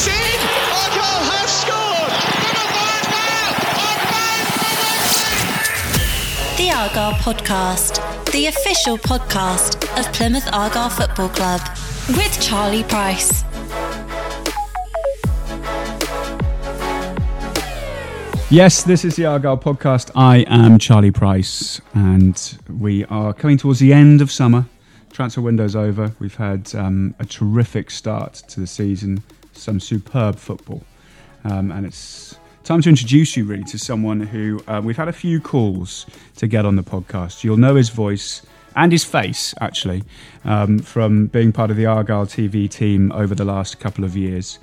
is in! Argyle has scored! The Argyle Podcast, the official podcast of Plymouth Argyle Football Club, with Charlie Price. Yes, this is the Argyle podcast. I am Charlie Price, and we are coming towards the end of summer. Transfer window's over. We've had um, a terrific start to the season, some superb football, um, and it's time to introduce you really to someone who uh, we've had a few calls to get on the podcast. You'll know his voice and his face actually um, from being part of the Argyle TV team over the last couple of years.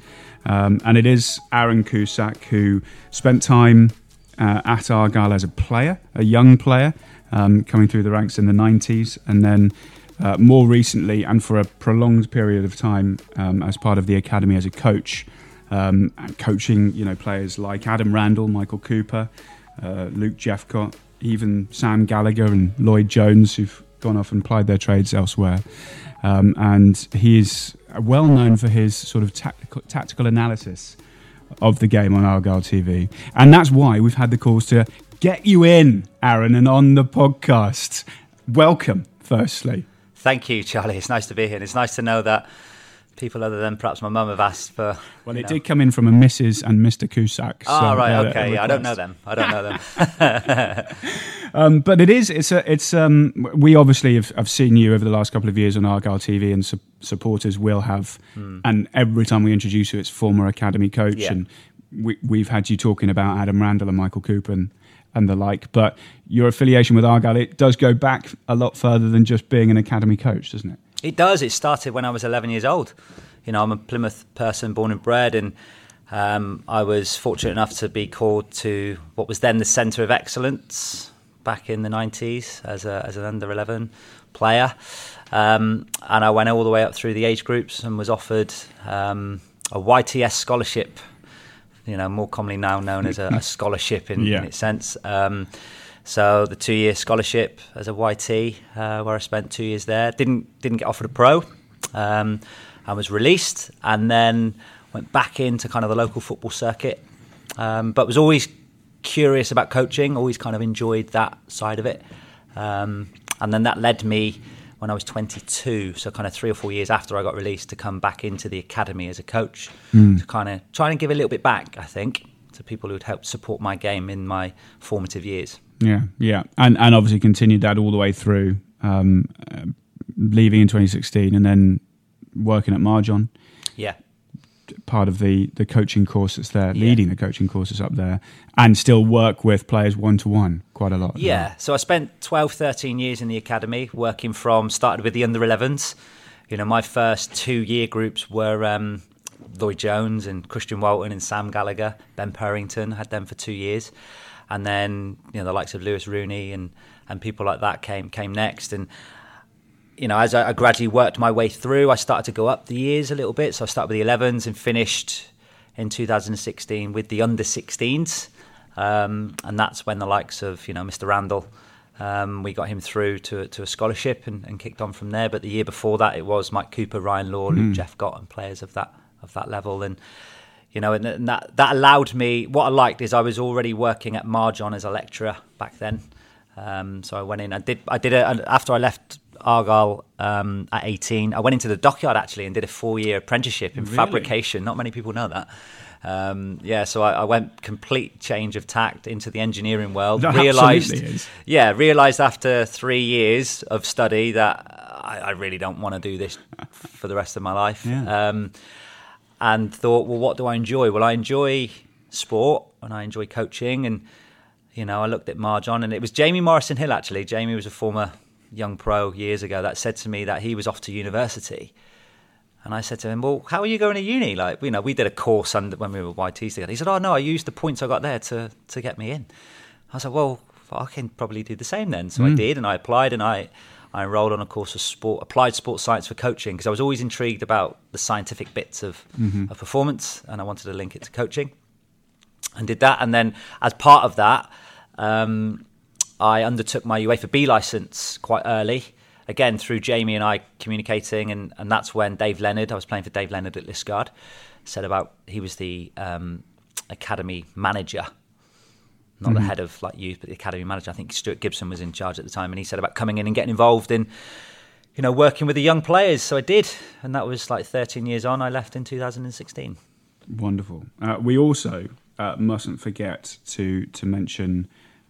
Um, and it is Aaron Cusack who spent time uh, at Argyle as a player, a young player, um, coming through the ranks in the 90s, and then uh, more recently and for a prolonged period of time um, as part of the academy as a coach, um, coaching you know players like Adam Randell, Michael Cooper, uh, Luke Jephcott, even Sam Gallagher and Lloyd Jones, who've gone off and plied their trades elsewhere. Um, and he is well known for his sort of tactical, tactical analysis of the game on Argyle TV. And that's why we've had the calls to get you in, Aaron, and on the podcast. Welcome, firstly. Thank you, Charlie. It's nice to be here. And it's nice to know that people other than perhaps my mum have asked for. Well, it know. did come in from a Mrs. and Mr. Cusack. So, oh, right, okay. Yeah, I don't know them. I don't know them. um, but it is. It's a. It's. Um. We obviously have, have seen you over the last couple of years on Argyle TV, and su- supporters will have. Mm. And every time we introduce you, it's former academy coach, yeah. and we, we've had you talking about Adam Randell and Michael Cooper and and the like. But your affiliation with Argyle, it does go back a lot further than just being an academy coach, doesn't it? It does. It started when I was 11 years old. You know, I'm a Plymouth person, born and bred, and um, I was fortunate enough to be called to what was then the Centre of Excellence back in the 90s as, a, as an under 11 player. Um, and I went all the way up through the age groups and was offered um, a YTS scholarship, you know, more commonly now known as a, a scholarship in, yeah. in, its sense. Um, so the two-year scholarship as a YT, uh, where I spent two years there, didn't didn't get offered a pro. Um, I was released, and then went back into kind of the local football circuit, um, but was always curious about coaching. Always kind of enjoyed that side of it, um, and then that led me when I was 22, so kind of three or four years after I got released, to come back into the academy as a coach mm. to kind of try and give a little bit back. I think to people who had helped support my game in my formative years. Yeah, yeah, and and obviously continued that all the way through, um, uh, leaving in 2016, and then working at Marjon. Yeah, part of the the coaching course that's there, yeah. leading the coaching courses up there, and still work with players one to one quite a lot. Yeah, so I spent 12, 13 years in the academy, working from started with the under 11s. You know, my first two year groups were. Um, Lloyd Jones and Christian Walton and Sam Gallagher, Ben Purrington, had them for two years and then you know the likes of Louis Rooney and and people like that came came next and you know as I, I, gradually worked my way through I started to go up the years a little bit so I started with the 11s and finished in 2016 with the under 16s um, and that's when the likes of you know Mr Randell, um, we got him through to, to a scholarship and, and, kicked on from there but the year before that it was Mike Cooper Ryan Law mm. Luke Jephcott and players of that of that level and you know, and, and, that that allowed me. What I liked is I was already working at Marjon as a lecturer back then. Um, so I went in. I did. I did it after I left Argyle um, at 18. I went into the dockyard actually and did a four-year apprenticeship in really? fabrication. Not many people know that. Um, yeah, so I, I, went complete change of tact into the engineering world. That realized, yeah, realized after three years of study that I, I really don't want to do this for the rest of my life. Yeah. Um, and thought, well, what do I enjoy? Well, I enjoy sport and I enjoy coaching. And, you know, I looked at Marjon and it was Jamie Morrison Hill, actually. Jamie was a former young pro years ago that said to me that he was off to university. And I said to him, well, how are you going to uni? Like, you know, we did a course under, when we were YTs together. He said, oh, no, I used the points I got there to, to get me in. I said, well, I can probably do the same then. So mm. I did, and I applied, and I I enrolled on a course of sport, applied sports science for coaching because I was always intrigued about the scientific bits of, mm-hmm. of performance and I wanted to link it to coaching and did that. And then as part of that, um, I undertook my UEFA B license quite early. again through Jamie and I communicating, and, and that's when Dave Leonard, I was playing for Dave Leonard at Liskeard, said about he was the um, academy manager, not the head of like youth, but the academy manager. I think Stuart Gibson was in charge at the time, and he said about coming in and getting involved in, you know, working with the young players. So I did, and that was like 13 years on. I left in 2016. Wonderful. Uh, we also uh, mustn't forget to to mention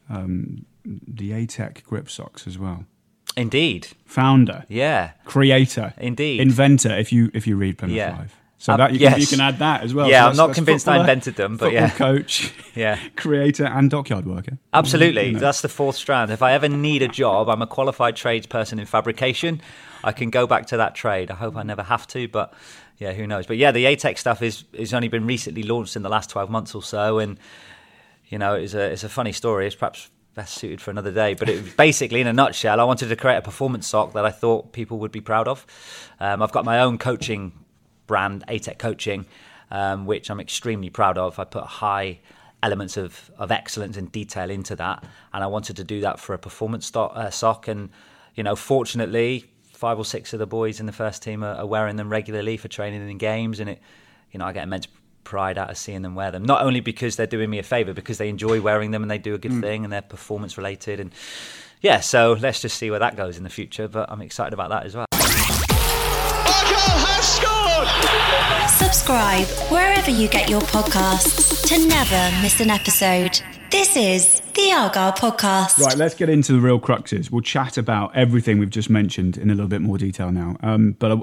um, the ATEC grip socks as well. Indeed, Founder, yeah. creator, Indeed. inventor. If you if you read Plymouth Yeah. Live, so Uh, that you, can, you can add that as well. Yeah, So I'm not convinced I invented them, but yeah. coach, Yeah. creator, and dockyard worker. Absolutely. You know. That's the fourth strand. If I ever need a job, I'm a qualified tradesperson in fabrication. I can go back to that trade. I hope I never have to, but yeah, who knows? But yeah, the ATEC stuff is is only been recently launched in the last 12 months or so, and you know, it's a it's a funny story. It's perhaps best suited for another day. But it basically, in a nutshell, I wanted to create a performance sock that I thought people would be proud of. Um, I've got my own coaching brand, ATEC Coaching, um, which I'm extremely proud of. I put high elements of, of excellence and detail into that, and I wanted to do that for a performance stock, uh, sock. And you know, fortunately, five or six of the boys in the first team are, are wearing them regularly for training and games, and it, you know, I get immense pride out of seeing them wear them. Not only because they're doing me a favour, because they enjoy wearing them and they do a good thing and they're performance related. And yeah, so let's just see where that goes in the future. But I'm excited about that as well. Argyle have scored! Subscribe wherever you get your podcasts to never miss an episode. This is the Argyle Podcast. Right, let's get into the real cruxes. We'll chat about everything we've just mentioned in a little bit more detail now. Um, but uh,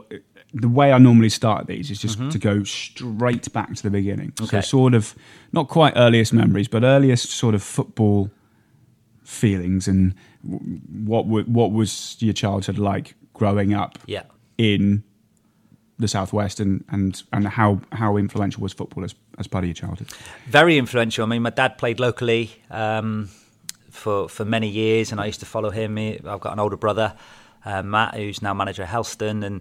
the way I normally start these is just to go straight back to the beginning. So, Okay. sort of, not quite earliest memories, but earliest sort of football feelings and what w- what was your childhood like growing up Yeah. in the southwest and and and how how influential was football as as part of your childhood? very influential. I mean, my dad played locally um, for for many years, and I used to follow him. I've got an older brother, uh, Matt, who's now manager at Helston, and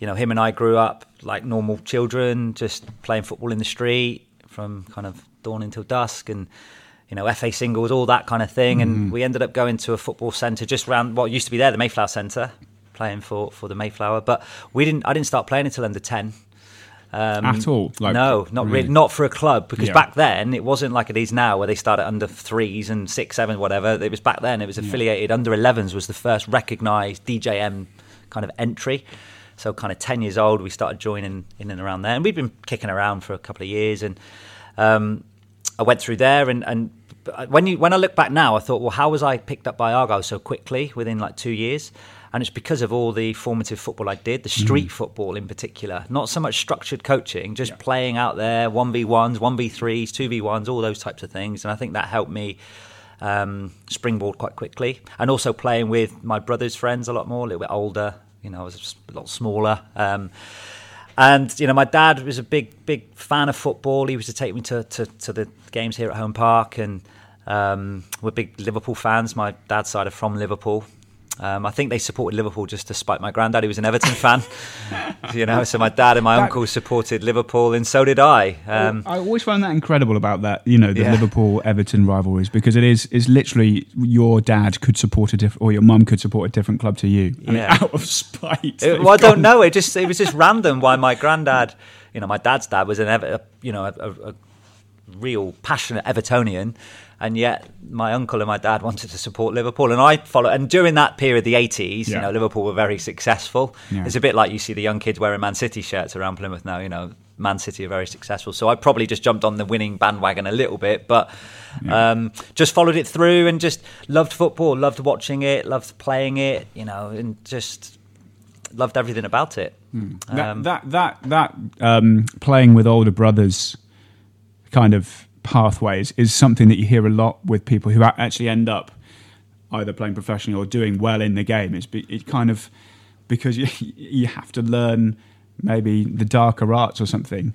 you know, him and I grew up like normal children, just playing football in the street from kind of dawn until dusk, and you know, FA singles, all that kind of thing. And we ended up going to a football centre just around what used to be there, the Mayflower Centre, playing for for the Mayflower. But we didn't. I didn't start playing until under ten. Um, At all? Like, no, not really. really? Not for a club because Yeah. back then it wasn't like it is now where they start at under threes and six, seven, whatever. It was back then. It was affiliated. Under 11s was the first recognised DJM kind of entry. So kind of ten years old, we started joining in and around there, and we've been kicking around for a couple of years. And um, I went through there, and, and when you when I look back now, I thought, well, how was I picked up by Argyle so quickly within like two years? And it's because of all the formative football I did, the street football in particular. Not so much structured coaching, just playing out there, one v ones, one v threes, two v ones, all those types of things. And I think that helped me um, springboard quite quickly. And also playing with my brother's friends a lot more, a little bit older. You know, I was a lot smaller. Um, and you know, my dad was a big, big fan of football. He used to take me to, to, to the games here at Home Park, and um, we're big Liverpool fans. My dad's side are from Liverpool. Um, I think they supported Liverpool just to spite my granddad, who was an Everton fan. you know, so my dad and my That- uncle supported Liverpool, and so did I. Um, I always find that incredible about that, you know, the Yeah. Liverpool Everton rivalries because it is is literally your dad could support a different or your mum could support a different club to you, and Yeah. out of spite. It- they've well, I don't know. It just it was just random why my granddad, you know, my dad's dad was an Ever, you know a, a, a real passionate Evertonian, and yet my uncle and my dad wanted to support Liverpool, and I followed. And during that period, the eighties, you know, Liverpool were very successful. Yeah. It's a bit like you see the young kids wearing Man City shirts around Plymouth now. You know, Man City are very successful, so I probably just jumped on the winning bandwagon a little bit, but. Um, just followed it through and just loved football, loved watching it, loved playing it, you know, and just loved everything about it. that Um, that that that um, playing with older brothers kind of pathways is something that you hear a lot with people who actually end up either playing professionally or doing well in the game. It's it kind of because you you have to learn maybe the darker arts or something.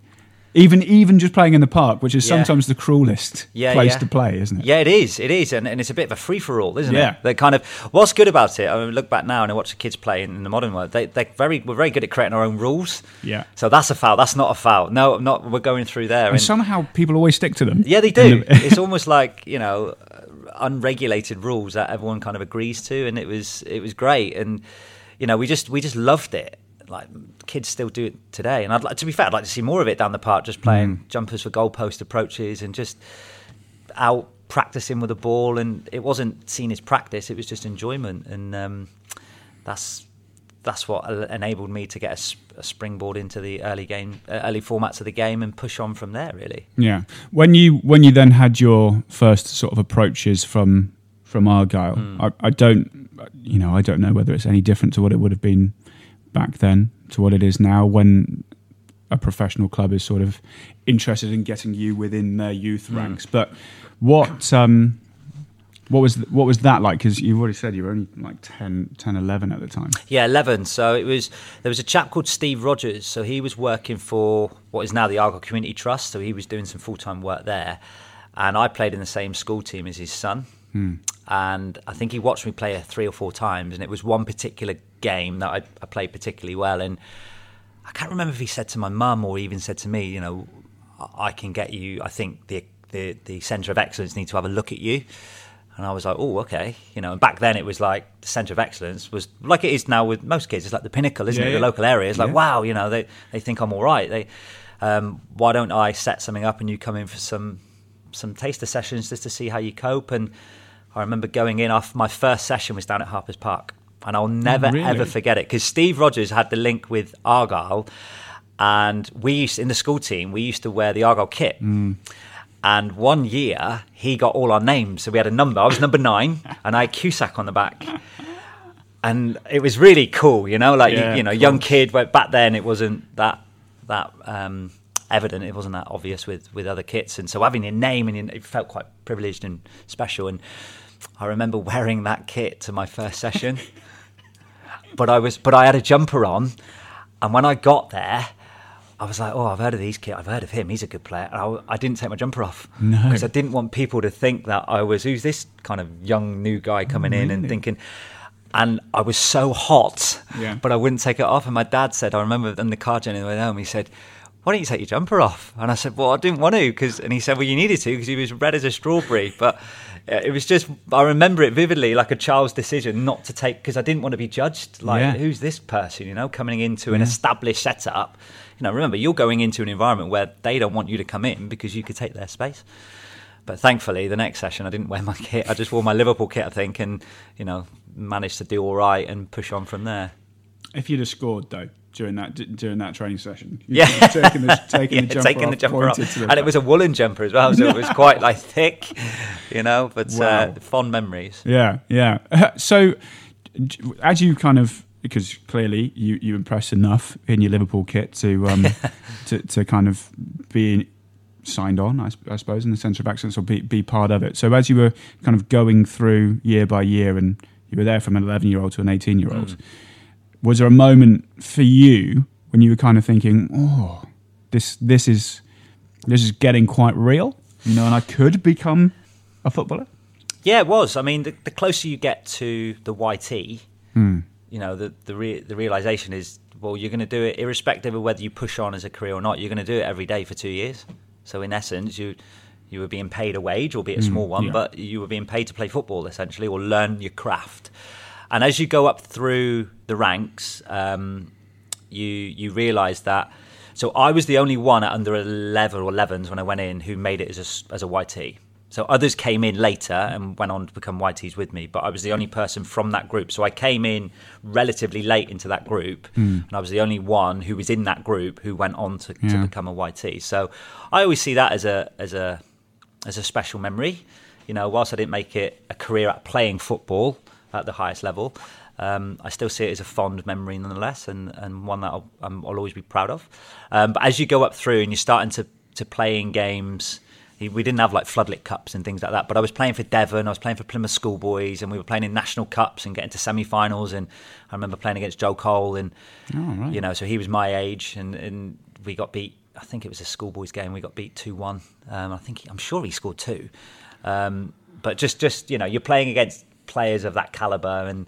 Even even just playing in the park, which is Yeah. sometimes the cruelest yeah, place yeah. to play, isn't it? Yeah, it is. It is, and, and it's a bit of a free for all, isn't Yeah. it? They kind of what's good about it. I mean, look back now and I watch the kids play in, in the modern world. They they very we're very good at creating our own rules. Yeah. So that's a foul. That's not a foul. No, not we're going through there. And somehow people always stick to them. Yeah, they do. it's almost like you know, unregulated rules that everyone kind of agrees to, and it was it was great. And you know, we just we just loved it. Like kids still do it today, and I'd like to be fair. I'd like to see more of it down the park, just playing Mm. jumpers for goalpost approaches and just out practicing with the ball. And it wasn't seen as practice; it was just enjoyment, and um, that's that's what enabled me to get a springboard into the early game, uh, early formats of the game, and push on from there. Really. Yeah. When you when you then had your first sort of approaches from from Argyle, I, I don't you know I don't know whether it's any different to what it would have been back then to what it is now when a professional club is sort of interested in getting you within their youth ranks. But what um what was th- what was that like? Because you've already said you were only like 10, 10, 11 at the time. Yeah, eleven. So it was there was a chap called Steve Rogers. So he was working for what is now the Argyle Community Trust. So he was doing some full time work there, and I played in the same school team as his son. And I think he watched me play three or four times, and it was one particular game that I, I played particularly well. And I can't remember if he said to my mum or even said to me, you know, I can get you. I think the the, the centre of excellence need to have a look at you. And I was like, oh, okay. You know, and back then it was like the centre of excellence was like it is now with most kids. It's like the pinnacle, isn't Yeah, it? yeah. The local area. It's like, Yeah. wow, you know, they, they think I'm all right. They, um, why don't I set something up and you come in for some some taster sessions just to see how you cope? And I remember going in off my first session was down at Harper's Park. And I'll never Oh, really? ever forget it because Steve Rogers had the link with Argyle, and we used in the school team we used to wear the Argyle kit. Mm. And one year he got all our names, so we had a number. I was number nine, and I had Cusack on the back. And it was really cool, you know, like Yeah, you, you know, young kid. But back then it wasn't that that um, evident. It wasn't that obvious with with other kits, and so having your name and your, it felt quite privileged and special. And I remember wearing that kit to my first session but I was but I had a jumper on, and when I got there, I was like, oh, I've heard of these kids. I've heard of him. He's a good player. And I, I didn't take my jumper off No. because I didn't want people to think that I was who's this kind of young new guy coming in and thinking. And I was so hot, Yeah. but I wouldn't take it off. And my dad said, I remember in the car journey the way home, he said, "Why don't you take your jumper off?" And I said, "Well, I didn't want to," because and he said, "Well, you needed to because he was red as a strawberry." But it was just I remember it vividly, like a child's decision not to take because I didn't want to be judged. Like, Yeah. who's this person? You know, coming into an established setup. You know, remember you're going into an environment where they don't want you to come in because you could take their space. But thankfully, the next session I didn't wear my kit. I just wore my Liverpool kit, I think, and you know managed to do all right and push on from there. If you'd have scored though during that during that training session, you'd Yeah, taken the, taken yeah, the jumper taking the jumper off, the and it was a woolen jumper as well, so it was quite like thick, you know. But Wow. uh, fond memories. Yeah, yeah. So, as you kind of because clearly you, you impressed enough in your Liverpool kit to um, to, to kind of be signed on, I suppose, in the centre of excellence or be, be part of it. So, as you were kind of going through year by year, and you were there from an eleven year old to an eighteen year old, was there a moment for you when you were kind of thinking, "Oh, this this is this is getting quite real," you know, and I could become a footballer? Yeah, it was. I mean, the, the closer you get to the YT, hmm. you know, the the, re- the realization is, well, you're going to do it irrespective of whether you push on as a career or not. You're going to do it every day for two years. So in essence, you you were being paid a wage, albeit a hmm, small one, yeah. but you were being paid to play football essentially, or learn your craft. And as you go up through the ranks, um, you you realise that. So I was the only one at under 11 or 11s when I went in who made it as a, as a YT. So others came in later and went on to become YTs with me, but I was the only person from that group. So I came in relatively late into that group, and I was the only one who was in that group who went on to, to become a YT. So I always see that as a as a as a special memory. You know, whilst I didn't make it a career at playing football at the highest level, um, I still see it as a fond memory nonetheless, and, and one that I'll, um, I'll always be proud of. Um, but as you go up through and you're starting to, to play in games, we didn't have like floodlit cups and things like that, but I was playing for Devon, I was playing for Plymouth Schoolboys, and we were playing in national cups and getting to semi-finals. And I remember playing against Joe Cole, and Oh, right. you know, so he was my age, and, and we got beat. I think it was a schoolboys game. We got beat two one. Um, I think he, I'm sure he scored two. Um, but just just you know, you're playing against players of that caliber, and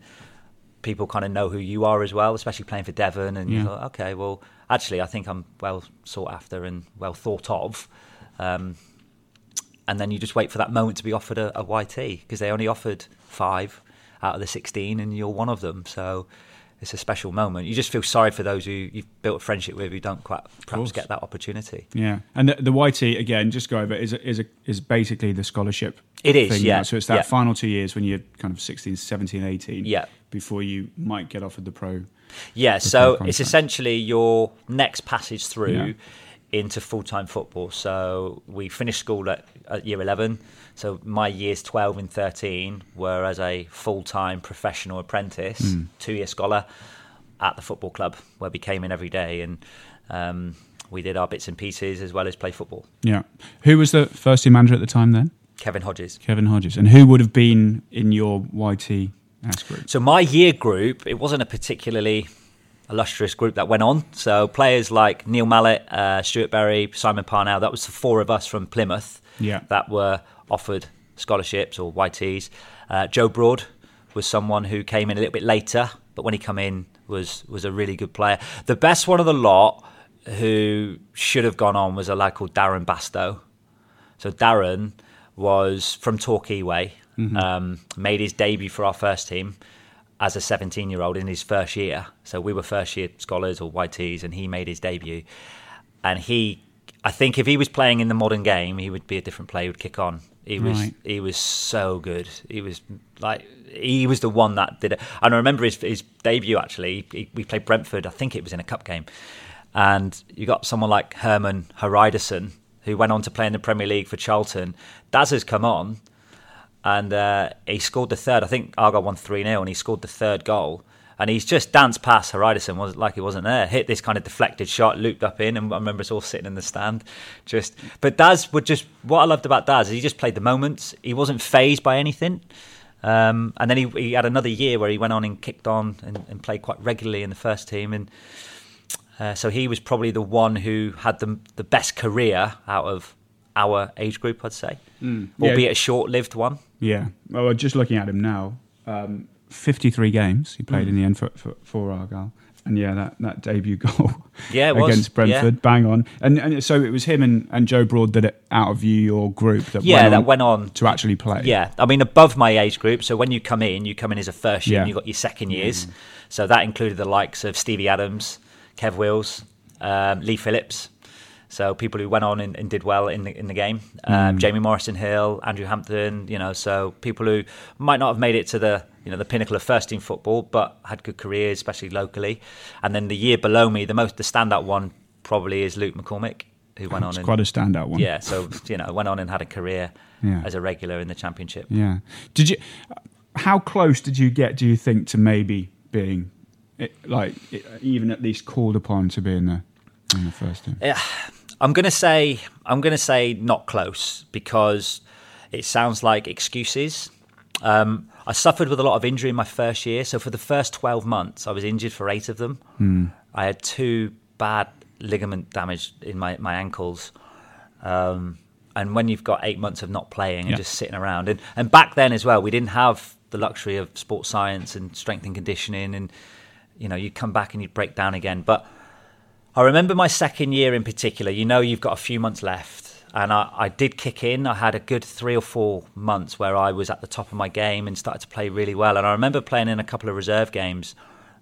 people kind of know who you are as well, especially playing for Devon. And you Yeah. thought, okay, well, actually, I think I'm well sought after and well thought of. Um, and then you just wait for that moment to be offered a, a YT because they only offered five out of the 16 and you're one of them. So it's a special moment. You just feel sorry for those who you've built a friendship with who don't quite perhaps get that opportunity. Yeah, and the, the YT again, just go over is a, is a, is basically the scholarship. It is, thing, yeah. So it's that yeah. final two years when you're kind of 16, 17, 18. Yeah. Before you might get offered the pro. Yeah, the so pro it's essentially your next passage through Yeah. Into full time football. So we finished school at, at year 11. So my years 12 and 13 were as a full time professional apprentice, Hmm. two year scholar at the football club where we came in every day and um, we did our bits and pieces as well as play football. Yeah. Who was the first team manager at the time then? Kevin Hodges. Kevin Hodges. And who would have been in your YT group? So my year group, it wasn't a particularly illustrious group that went on. So players like Neil Mallet, uh, Stuart Berry, Simon Parnell, that was the four of us from Plymouth Yeah. that were offered scholarships or YTs. Uh, Joe Broad was someone who came in a little bit later, but when he come in was was a really good player. The best one of the lot who should have gone on was a lad called Darren Bastow. So Darren was from Torquay Way, um, made his debut for our first team as a 17 year old in his first year. So we were first year scholars or YTs, and he made his debut. And he, I think, if he was playing in the modern game, he would be a different player. He would kick on. He was Right. he was so good. He was like he was the one that did it. And I remember his his debut actually. He, we played Brentford. I think it was in a cup game, and you got someone like Hermann Hreidarsson who went on to play in the Premier League for Charlton. Daz has come on, and uh, he scored the third. I think Argyle won three 0 and he scored the third goal. And he's just danced past Hreidarsson, was like he wasn't there. Hit this kind of deflected shot, looped up in, and I remember us all sitting in the stand. Just, but Daz would just. What I loved about Daz is he just played the moments. He wasn't phased by anything. Um, and then he, he had another year where he went on and kicked on and, and played quite regularly in the first team. And uh, so he was probably the one who had the the best career out of our age group, I'd say, Yeah. albeit a short-lived one. Yeah. Well, just looking at him now, um, 53 games he played in the end for, for, for Argyle. And yeah, that, that debut goal Yeah, against Brentford, Yeah. bang on. And, and so it was him and, and Joe Broad that it, out of you, your group, that, Yeah, went, that on went on. to actually play. Yeah, I mean above my age group. So when you come in, you come in as a first year, Yeah. and you got your second years. So that included the likes of Stevie Adams, Kev Wills, um, Lee Phillips. So people who went on and, and did well in the in the game. Um, Jamie Morrison Hill, Andrew Hampton. You know, so people who might not have made it to the you know the pinnacle of first team football, but had good careers, especially locally. And then the year below me, the most the standout one probably is Luke McCormick, who went on It's and quite a standout one. yeah, so you know went on and had a career Yeah. as a regular in the championship. Yeah. Did you? How close did you get? Do you think to maybe being, like, even at least called upon to be in the in the first team? I'm gonna say I'm gonna say not close because it sounds like excuses. Um, I suffered with a lot of injury in my first year, so for the first 12 months, I was injured for eight of them. I had two bad ligament damage in my my ankles. Um, and when you've got eight months of not playing and Yeah. just sitting around, and, and back then as well, we didn't have the luxury of sports science and strength and conditioning, and you know, you'd come back and you'd break down again. But I remember my second year in particular. You know, you've got a few months left, and I, I did kick in. I had a good three or four months where I was at the top of my game and started to play really well. And I remember playing in a couple of reserve games.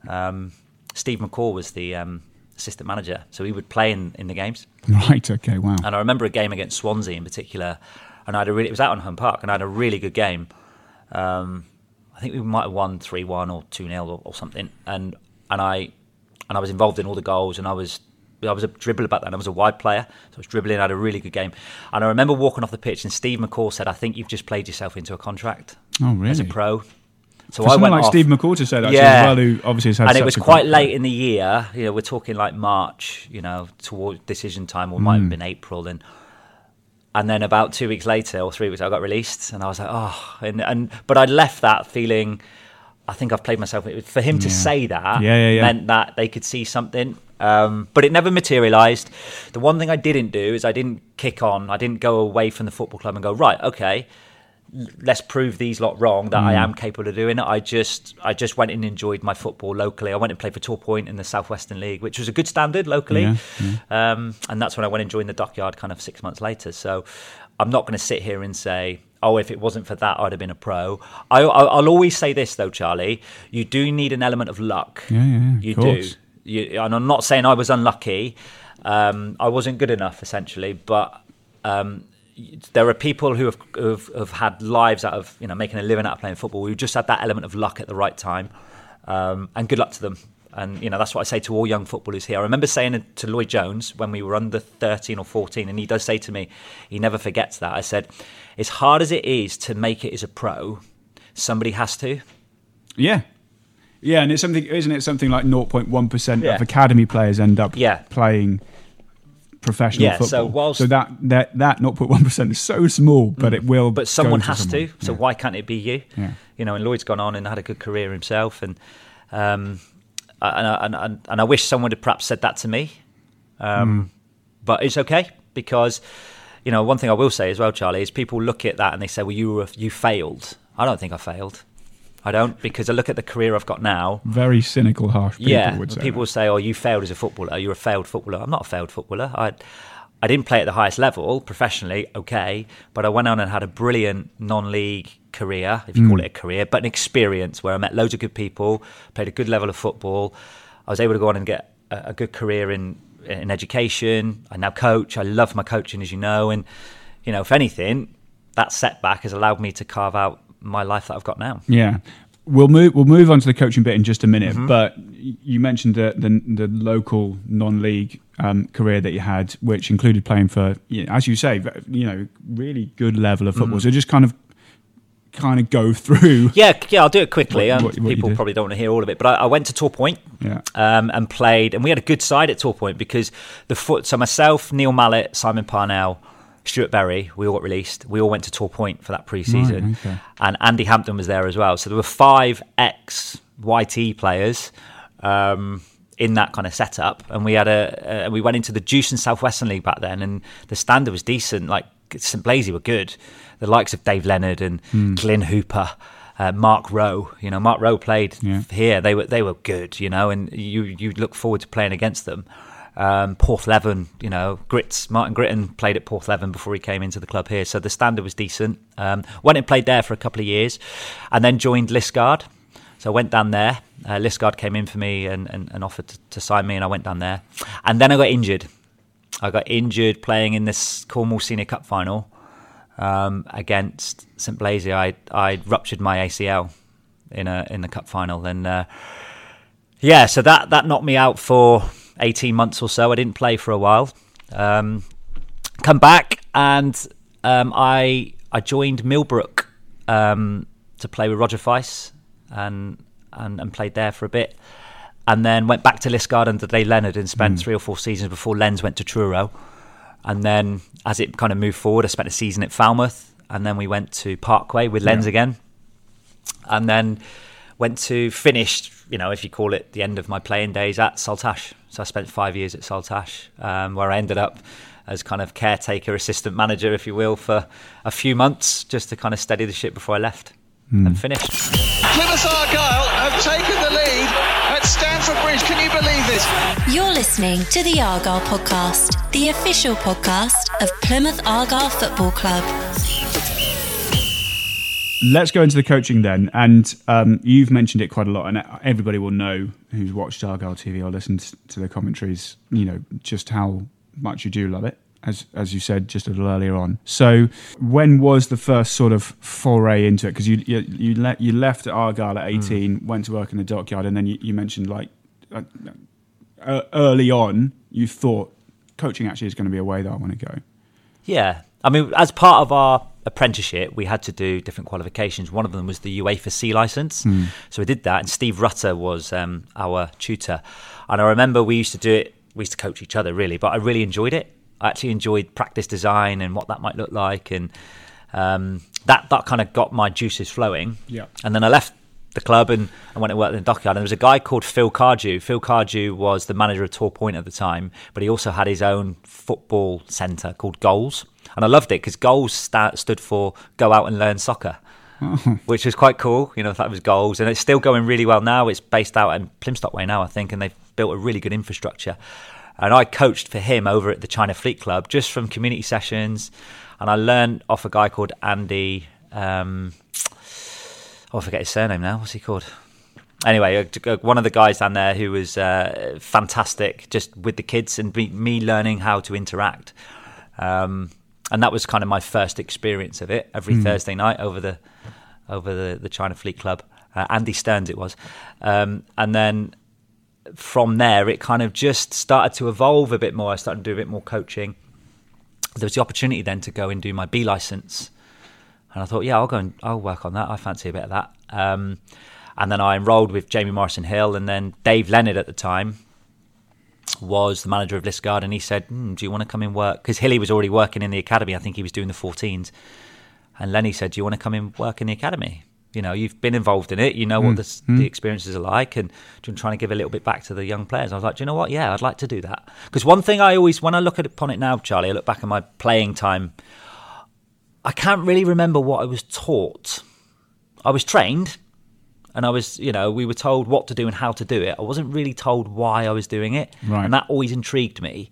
Um, Steve McCall was the um, assistant manager, so he would play in, in the games. Right. Okay. Wow. And I remember a game against Swansea in particular, and I had a really, it was out on Home Park, and I had a really good game. Um, I think we might have won three one or two 0 or, or something, and and I and I was involved in all the goals, and I was I was a dribbler back then. I was a wide player, so I was dribbling. I had a really good game, and I remember walking off the pitch, and Steve McCall said, "I think you've just played yourself into a contract Oh, really? as a pro." So For I someone went like off Steve McCall to say that, Yeah. as well, who obviously has had and it was quite late in the year. You know, we're talking like March. You know, toward decision time, or might Hmm. have been April, and and then about two weeks later or three weeks, I got released, and I was like, oh, and and but I left that feeling. I think I've played myself. For him to Yeah. say that Yeah, yeah, yeah. meant that they could see something. Um, but it never materialised. The one thing I didn't do is I didn't kick on. I didn't go away from the football club and go right. Okay, let's prove these lot wrong that I Mm. am capable of doing it. I just I just went and enjoyed my football locally. I went and played for Torpoint in the Southwestern League, which was a good standard locally. Yeah, Um, and that's when I went and joined the Dockyard kind of six months later. So I'm not going to sit here and say, oh, if it wasn't for that, I'd have been a pro. I, I, will always say this though, Charlie. You do need an element of luck. Yeah, yeah, you do. You, and I'm not saying I was unlucky. Um, I wasn't good enough, essentially, but um, there are people who have, who have, have had lives out of you know making a living out of playing football. Who just had that element of luck at the right time, um, and good luck to them. And you know that's what I say to all young footballers here. I remember saying to Lloyd Jones when we were under 13 or 14, and he does say to me, he never forgets that. I said, as hard as it is to make it as a pro, somebody has to. Yeah, yeah, and it's something, isn't it? Something like 0.1 percent yeah. of academy players end up yeah. playing professional yeah, football. So, whilst so that that that 0.1 percent is so small, but mm, it will. But someone has someone. to. So yeah. why can't it be you? Yeah. You know, and Lloyd's gone on and had a good career himself, and um, and, and, and, and I wish someone had perhaps said that to me. Um, mm. But it's okay because, you know, one thing I will say as well, Charlie, is people look at that and they say, well, you, were, you failed. I don't think I failed. I don't because I look at the career I've got now. Very cynical, harsh. People yeah, would say people that. say, "Oh, you failed as a footballer. You're a failed footballer." I'm not a failed footballer. I, I didn't play at the highest level professionally, okay, but I went on and had a brilliant non-league career, if you mm. call it a career, but an experience where I met loads of good people, played a good level of football. I was able to go on and get a, a good career in in education. I now coach. I love my coaching, as you know, and you know, if anything, that setback has allowed me to carve out my life that I've got now. Yeah. We'll move. We'll move on to the coaching bit in just a minute. Mm-hmm. But you mentioned the the, the local non-league um, career that you had, which included playing for, you know, as you say, you know, really good level of football. Mm-hmm. So just kind of kind of go through. Yeah, yeah, I'll do it quickly. What, what, what people probably don't want to hear all of it, but I, I went to Torpoint yeah. um, and played, and we had a good side at Torpoint because the foot. So myself, Neil Mallett, Simon Parnell, Stuart Berry, we all got released. We all went to Torpoint for that pre-season, right, okay. and Andy Hampton was there as well. So there were five ex YT players. Um, in that kind of setup, and we had a uh, we went into the Jewson Southwestern League back then, and the standard was decent. Like St Blazey were good, the likes of Dave Leonard and mm. Glyn Hooper. Uh, Mark Rowe, you know, Mark Rowe played yeah. here. They were they were good, you know, and you you look forward to playing against them. Um, Porthleven, you know, Grits, Martin Gritton played at Porthleven before he came into the club here, so the standard was decent. Um, went and played there for a couple of years, and then joined Liskeard. So I went down there. Uh, Liskeard came in for me and, and, and offered to, to, sign me, and I went down there. And then I got injured. I got injured playing in this Cornwall Senior Cup final um, against St Blazey. I I ruptured my ACL in a in the cup final, and uh, yeah, so that that knocked me out for 18 months or so. I didn't play for a while. Um, come back and um, I I joined Millbrook um, to play with Roger Feiss and, and, and played there for a bit. And then went back to Liskeard under Dave Leonard and spent mm. three or four seasons before Lens went to Truro. And then as it kind of moved forward, I spent a season at Falmouth. And then we went to Parkway with Lens yeah. again. And then went to finished, you know, if you call it the end of my playing days at Saltash. So I spent five years at Saltash, um, where I ended up as kind of caretaker, assistant manager, if you will, for a few months just to kind of steady the ship before I left mm. and finished. Stamford Bridge. Can you believe this? You're listening to the Argyle Podcast, the official podcast of Plymouth Argyle Football Club. Let's go into the coaching then. And um, you've mentioned it quite a lot, and everybody will know who's watched Argyle TV or listened to the commentaries, you know, just how much you do love it. As, as you said just a little earlier on. So, when was the first sort of foray into it? Because you you you, le- you left Argyle at eighteen, mm. went to work in the dockyard, and then you, you mentioned like uh, uh, early on you thought coaching actually is going to be a way that I want to go. Yeah, I mean, as part of our apprenticeship, we had to do different qualifications. One of them was the UEFA C license. Mm. So we did that, and Steve Rutter was um, our tutor. And I remember we used to do it, we used to coach each other really, but I really enjoyed it. I actually enjoyed practice design and what that might look like. And um, that, that kind of got my juices flowing. Yeah. And then I left the club and I went and worked in the dockyard. And there was a guy called Phil Cardew. Phil Cardew was the manager of Torpoint at the time, but he also had his own football centre called Goals and I loved it because goals st- stood for go out and learn soccer. which was quite cool, you know, that was goals, and it's still going really well now. It's based out in Plymstock Way now, I think, and they've built a really good infrastructure. And I coached for him over at the China Fleet Club just from community sessions, and I learned off a guy called Andy Um, oh, I forget his surname now. What's he called? Anyway, uh, one of the guys down there who was uh, fantastic, just with the kids and me, me learning how to interact. Um, and that was kind of my first experience of it. Every mm. Thursday night over the over the, the China Fleet Club, uh, Andy Stearns it was, um, and then from there it kind of just started to evolve a bit more. I started to do a bit more coaching. There was the opportunity then to go and do my B license, and I thought, yeah, I'll go and I'll work on that. I fancy a bit of that. Um, and then I enrolled with Jamie Morrison Hill, and then Dave Leonard at the time was the manager of Liskeard, and he said, mm, "Do you want to come and work?" Because Hilly was already working in the academy. I think he was doing the 14s, and Lenny said, "Do you want to come and work in the academy?" You know, you've been involved in it. You know mm. what the, mm. the, experiences are like, and trying to give a little bit back to the young players. I was like, do you know what? Yeah, I'd like to do that. Because one thing I always, when I look at upon it now, Charlie, I look back at my playing time. I can't really remember what I was taught. I was trained, and I was, you know, we were told what to do and how to do it. I wasn't really told why I was doing it, right. and that always intrigued me.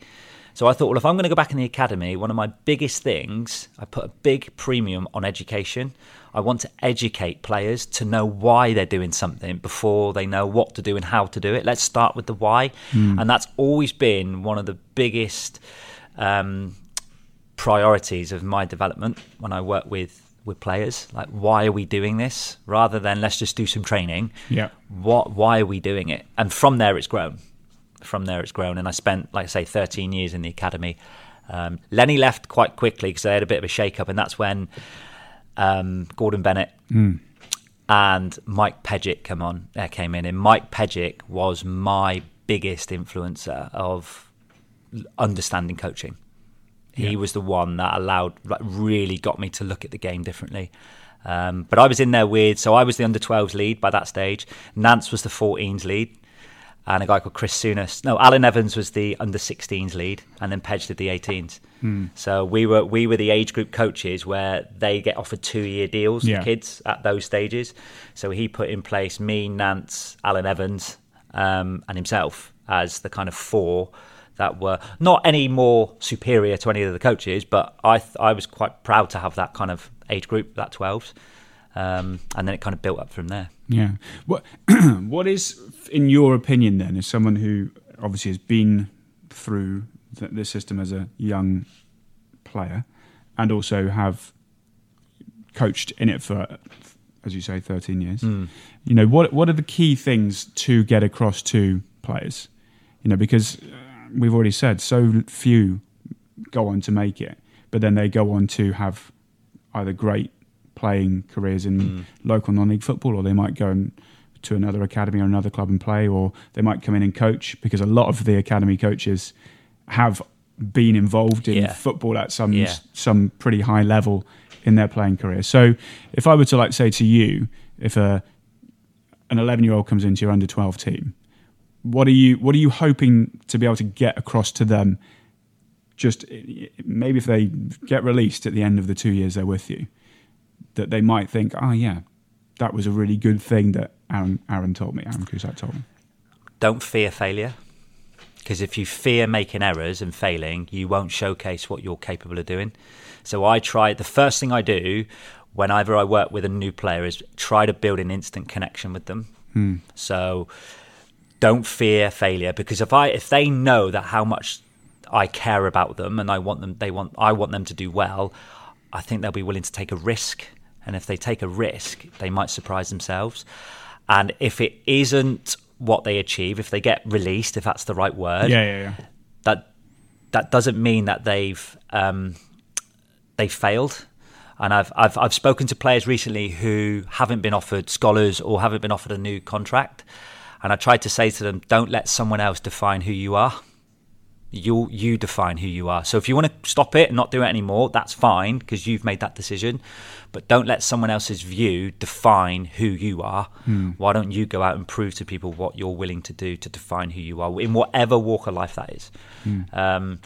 So I thought, well, if I'm going to go back in the academy, one of my biggest things, I put a big premium on education. I want to educate players to know why they're doing something before they know what to do and how to do it. Let's start with the why, mm. and that's always been one of the biggest um, priorities of my development when I work with with players. Like why are we doing this? Rather than let's just do some training. Yeah. What why are we doing it? And from there it's grown. From there it's grown. And i spent like i say 13 years in the academy. Um, lenny left quite quickly because they had a bit of a shake up and that's when um, gordon bennett mm. and mike Pejic come on uh, came in and mike Pejic was my biggest influencer of understanding coaching he yeah. was the one that allowed, like, really got me to look at the game differently. Um, but I was in there with, so I was the under 12s lead by that stage. Nance was the 14s lead, and a guy called Chris Souness. No, Alan Evans was the under 16s lead, and then Pedge did the 18s. Hmm. So we were we were the age group coaches where they get offered two year deals, yeah. kids at those stages. So he put in place me, Nance, Alan Evans, um, and himself as the kind of four that were not any more superior to any of the coaches, but I th- I was quite proud to have that kind of age group, that 12s. Um, and then it kind of built up from there. Yeah. What What is, in your opinion, then, as someone who obviously has been through the, the system as a young player and also have coached in it for, as you say, 13 years, mm. you know, what, what are the key things to get across to players? You know, because we've already said so few go on to make it, but then they go on to have either great playing careers in mm. local non-league football, or they might go to another academy or another club and play, or they might come in and coach because a lot of the academy coaches have been involved in yeah. football at some yeah. some pretty high level in their playing career. So if I were to like say to you, if a an 11 year old comes into your under 12 team what are you what are you hoping to be able to get across to them? Just maybe if they get released at the end of the two years they're with you, that they might think, oh yeah, that was a really good thing that Aaron Aaron told me, Aaron Cusack told me. Don't fear failure. Because if you fear making errors and failing, you won't showcase what you're capable of doing. So I try, the first thing I do whenever I work with a new player is try to build an instant connection with them. Hmm. So don't fear failure because if I if they know that how much I care about them and I want them they want I want them to do well, I think they'll be willing to take a risk. And if they take a risk, they might surprise themselves. And if it isn't what they achieve, if they get released, if that's the right word, yeah, yeah, yeah. that that doesn't mean that they've um, they failed. And I've, I've I've spoken to players recently who haven't been offered scholars or haven't been offered a new contract, and I tried to say to them, don't let someone else define who you are. You you define who you are. So if you want to stop it and not do it anymore, that's fine because you've made that decision. But don't let someone else's view define who you are. Mm. Why don't you go out and prove to people what you're willing to do to define who you are in whatever walk of life that is? Mm. Um,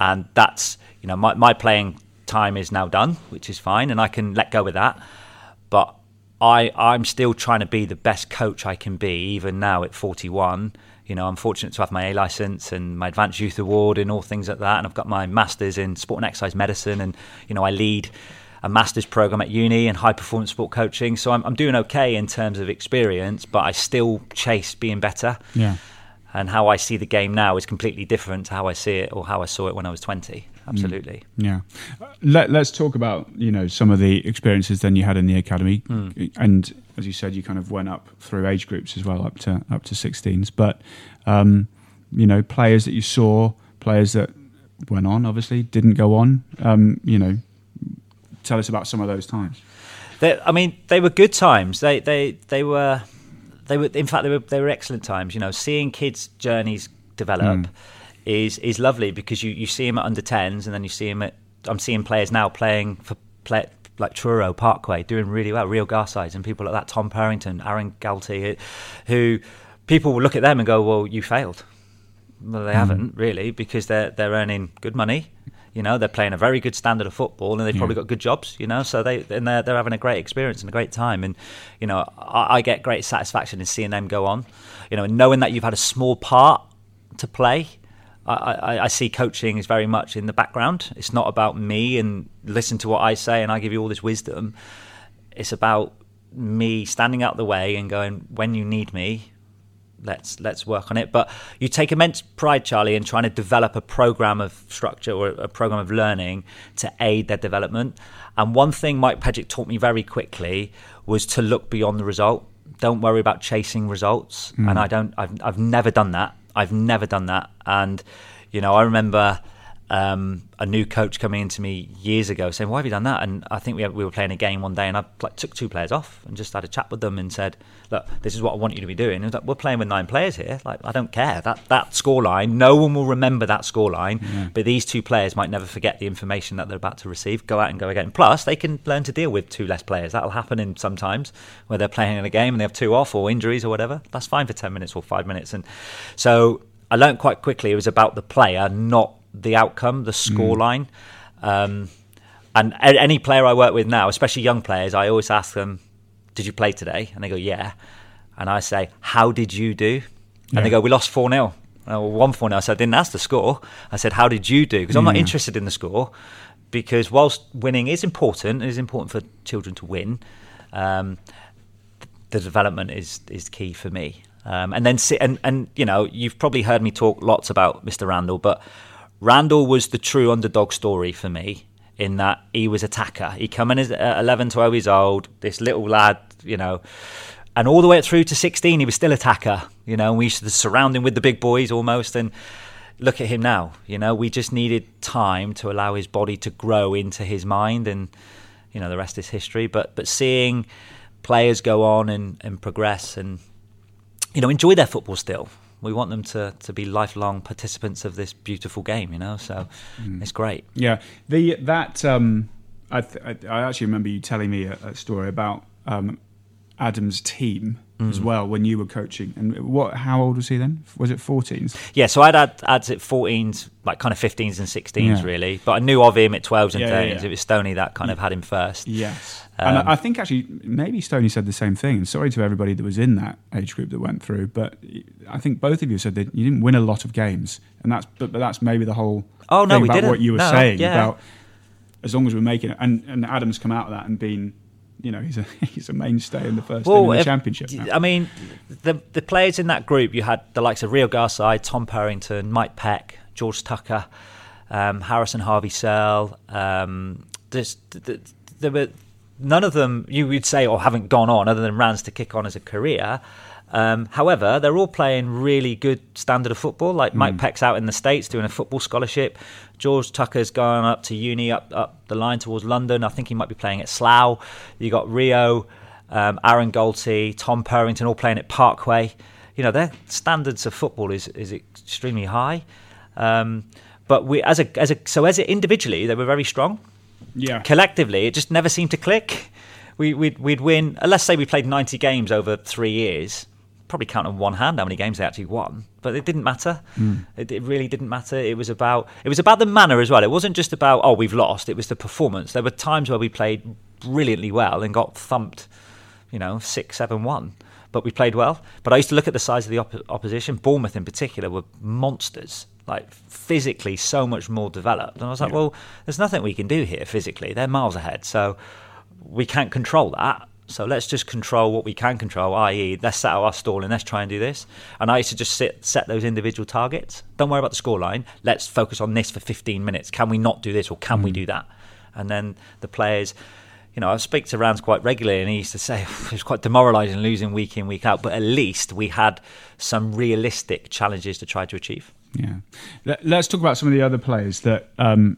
and that's you know my my playing time is now done, which is fine, and I can let go of that. I I'm still trying to be the best coach I can be, even now at 41. You know, I'm fortunate to have my A license and my Advanced Youth Award and all things like that, and I've got my masters in sport and exercise medicine, and you know, I lead a master's program at uni and high performance sport coaching. So I'm, I'm doing okay in terms of experience, but I still chase being better. Yeah. And how I see the game now is completely different to how I see it or how I saw it when I was 20. Absolutely. Yeah. Let, us talk about you know some of the experiences then you had in the academy, Mm. and as you said, you kind of went up through age groups as well, up to up to 16s. But um, you know, players that you saw, players that went on, obviously didn't go on. Um, you know, tell us about some of those times. They, I mean, they were good times. They they they were they were in fact they were they were excellent times. You know, seeing kids' journeys develop Mm. is is lovely because you you see them at under 10s and then you see them at I'm seeing players now playing for play, like Truro Parkway doing really well, Rio Garsides and people like that, Tom Purrington, Aaron Galty, who people will look at them and go, well, you failed. Well, they haven't really because they're they're earning good money. You know, they're playing a very good standard of football, and they've Yeah. probably got good jobs. You know, so they and they're they're having a great experience and a great time. And you know, I, I get great satisfaction in seeing them go on. You know, and knowing that you've had a small part to play. I, I, I see coaching is very much in the background. It's not about me and listen to what I say and I give you all this wisdom. It's about me standing out the way and going, when you need me, let's let's work on it. But you take immense pride, Charlie, in trying to develop a program of structure or a program of learning to aid their development. And one thing Mike Pejic taught me very quickly was to look beyond the result. Don't worry about chasing results. Mm. And I don't. I've I've never done that. I've never done that. And you know, I remember um, a new coach coming into me years ago saying, "Why have you done that?" And I think we, we were playing a game one day, and I like, took two players off and just had a chat with them and said, "Look, this is what I want you to be doing." And was like, "We're playing with nine players here. Like, I don't care that that scoreline. No one will remember that scoreline, but these two players might never forget the information that they're about to receive. Go out and go again. Plus, they can learn to deal with two less players. That'll happen in sometimes where they're playing in a game and they have two off or injuries or whatever. That's fine for ten minutes or five minutes. And so I learned quite quickly it was about the player, not the outcome, the scoreline. Um, and any player I work with now, especially young players, I always ask them, "Did you play today?" And they go, "Yeah." And I say, "How did you do?" And they go, "We lost four 0 or one four 0 I said, "I didn't ask the score." I said, "How did you do?" Because I'm not interested in the score. Because whilst winning is important, it is important for children to win. Um, the development is is key for me. Um, and then and and you know you've probably heard me talk lots about Mr. Randell, but Randell was the true underdog story for me in that he was attacker. He come in uh, 11, 12 years old, this little lad, you know, and all the way through to 16, he was still attacker. You know, and we used to surround him with the big boys almost, and look at him now. You know, we just needed time to allow his body to grow into his mind, and you know, the rest is history. But but seeing players go on and, and progress and you know enjoy their football still. We want them to, to be lifelong participants of this beautiful game, you know. So it's great. Yeah, the that um, I, th- I I actually remember you telling me a, a story about um, Adam's team as well when you were coaching. And what? How old was he then? Was it 14s? Yeah, so I'd had ads at 14s, like kind of 15s and 16s, Yeah. really. But I knew of him at 12s and Yeah, 13s. yeah. It was Stoney that kind of had him first. Yes. and Um, I I think actually maybe Stoney said the same thing. And sorry to everybody that was in that age group that went through, but I think both of you said that you didn't win a lot of games, and that's but, but that's maybe the whole Oh, no, thing we about didn't. what you were No, saying about as long as we're making it, and and Adam's come out of that and been. You know, he's a he's a mainstay in the first team in the if- championship. Now. I mean, the the players in that group, you had the likes of Rio Garside, Tom Purrington, Mike Peck, George Tucker, um, Harrison Harvey Searle. Um, there's, th- th- there were none of them you would say or haven't gone on other than Rans to kick on as a career. Um, however, they're all playing really good standard of football. Like Mike Peck's out in the States doing a football scholarship. George Tucker's gone up to uni up, up the line towards London. I think he might be playing at Slough. You got Rio, um, Aaron Galty, Tom Purrington all playing at Parkway. You know, their standards of football is, is extremely high. Um, but we, as a, as a, so as a, individually, they were very strong yeah, collectively, it just never seemed to click. We, we'd, we'd win, let's say we played 90 games over three years, probably count on one hand how many games they actually won, but it didn't matter. Hmm. It, it really didn't matter. It was about it was about the manner as well. It wasn't just about oh we've lost. It was the performance. There were times where we played brilliantly well and got thumped, you know, six seven one. But we played well. But I used to look at the size of the op- opposition. Bournemouth, in particular, were monsters. like physically so much more developed. And I was like, well, there's nothing we can do here physically. They're miles ahead, so we can't control that. So let's just control what we can control, i.e., let's set out our stall and let's try and do this. And I used to just sit, set those individual targets. Don't worry about the scoreline. Let's focus on this for 15 minutes. Can we not do this or can we do that? And then the players, you know, I speak to Rans quite regularly, and he used to say it was quite demoralising losing week in, week out. But at least we had some realistic challenges to try to achieve. Yeah. Let, us talk about some of the other players that um,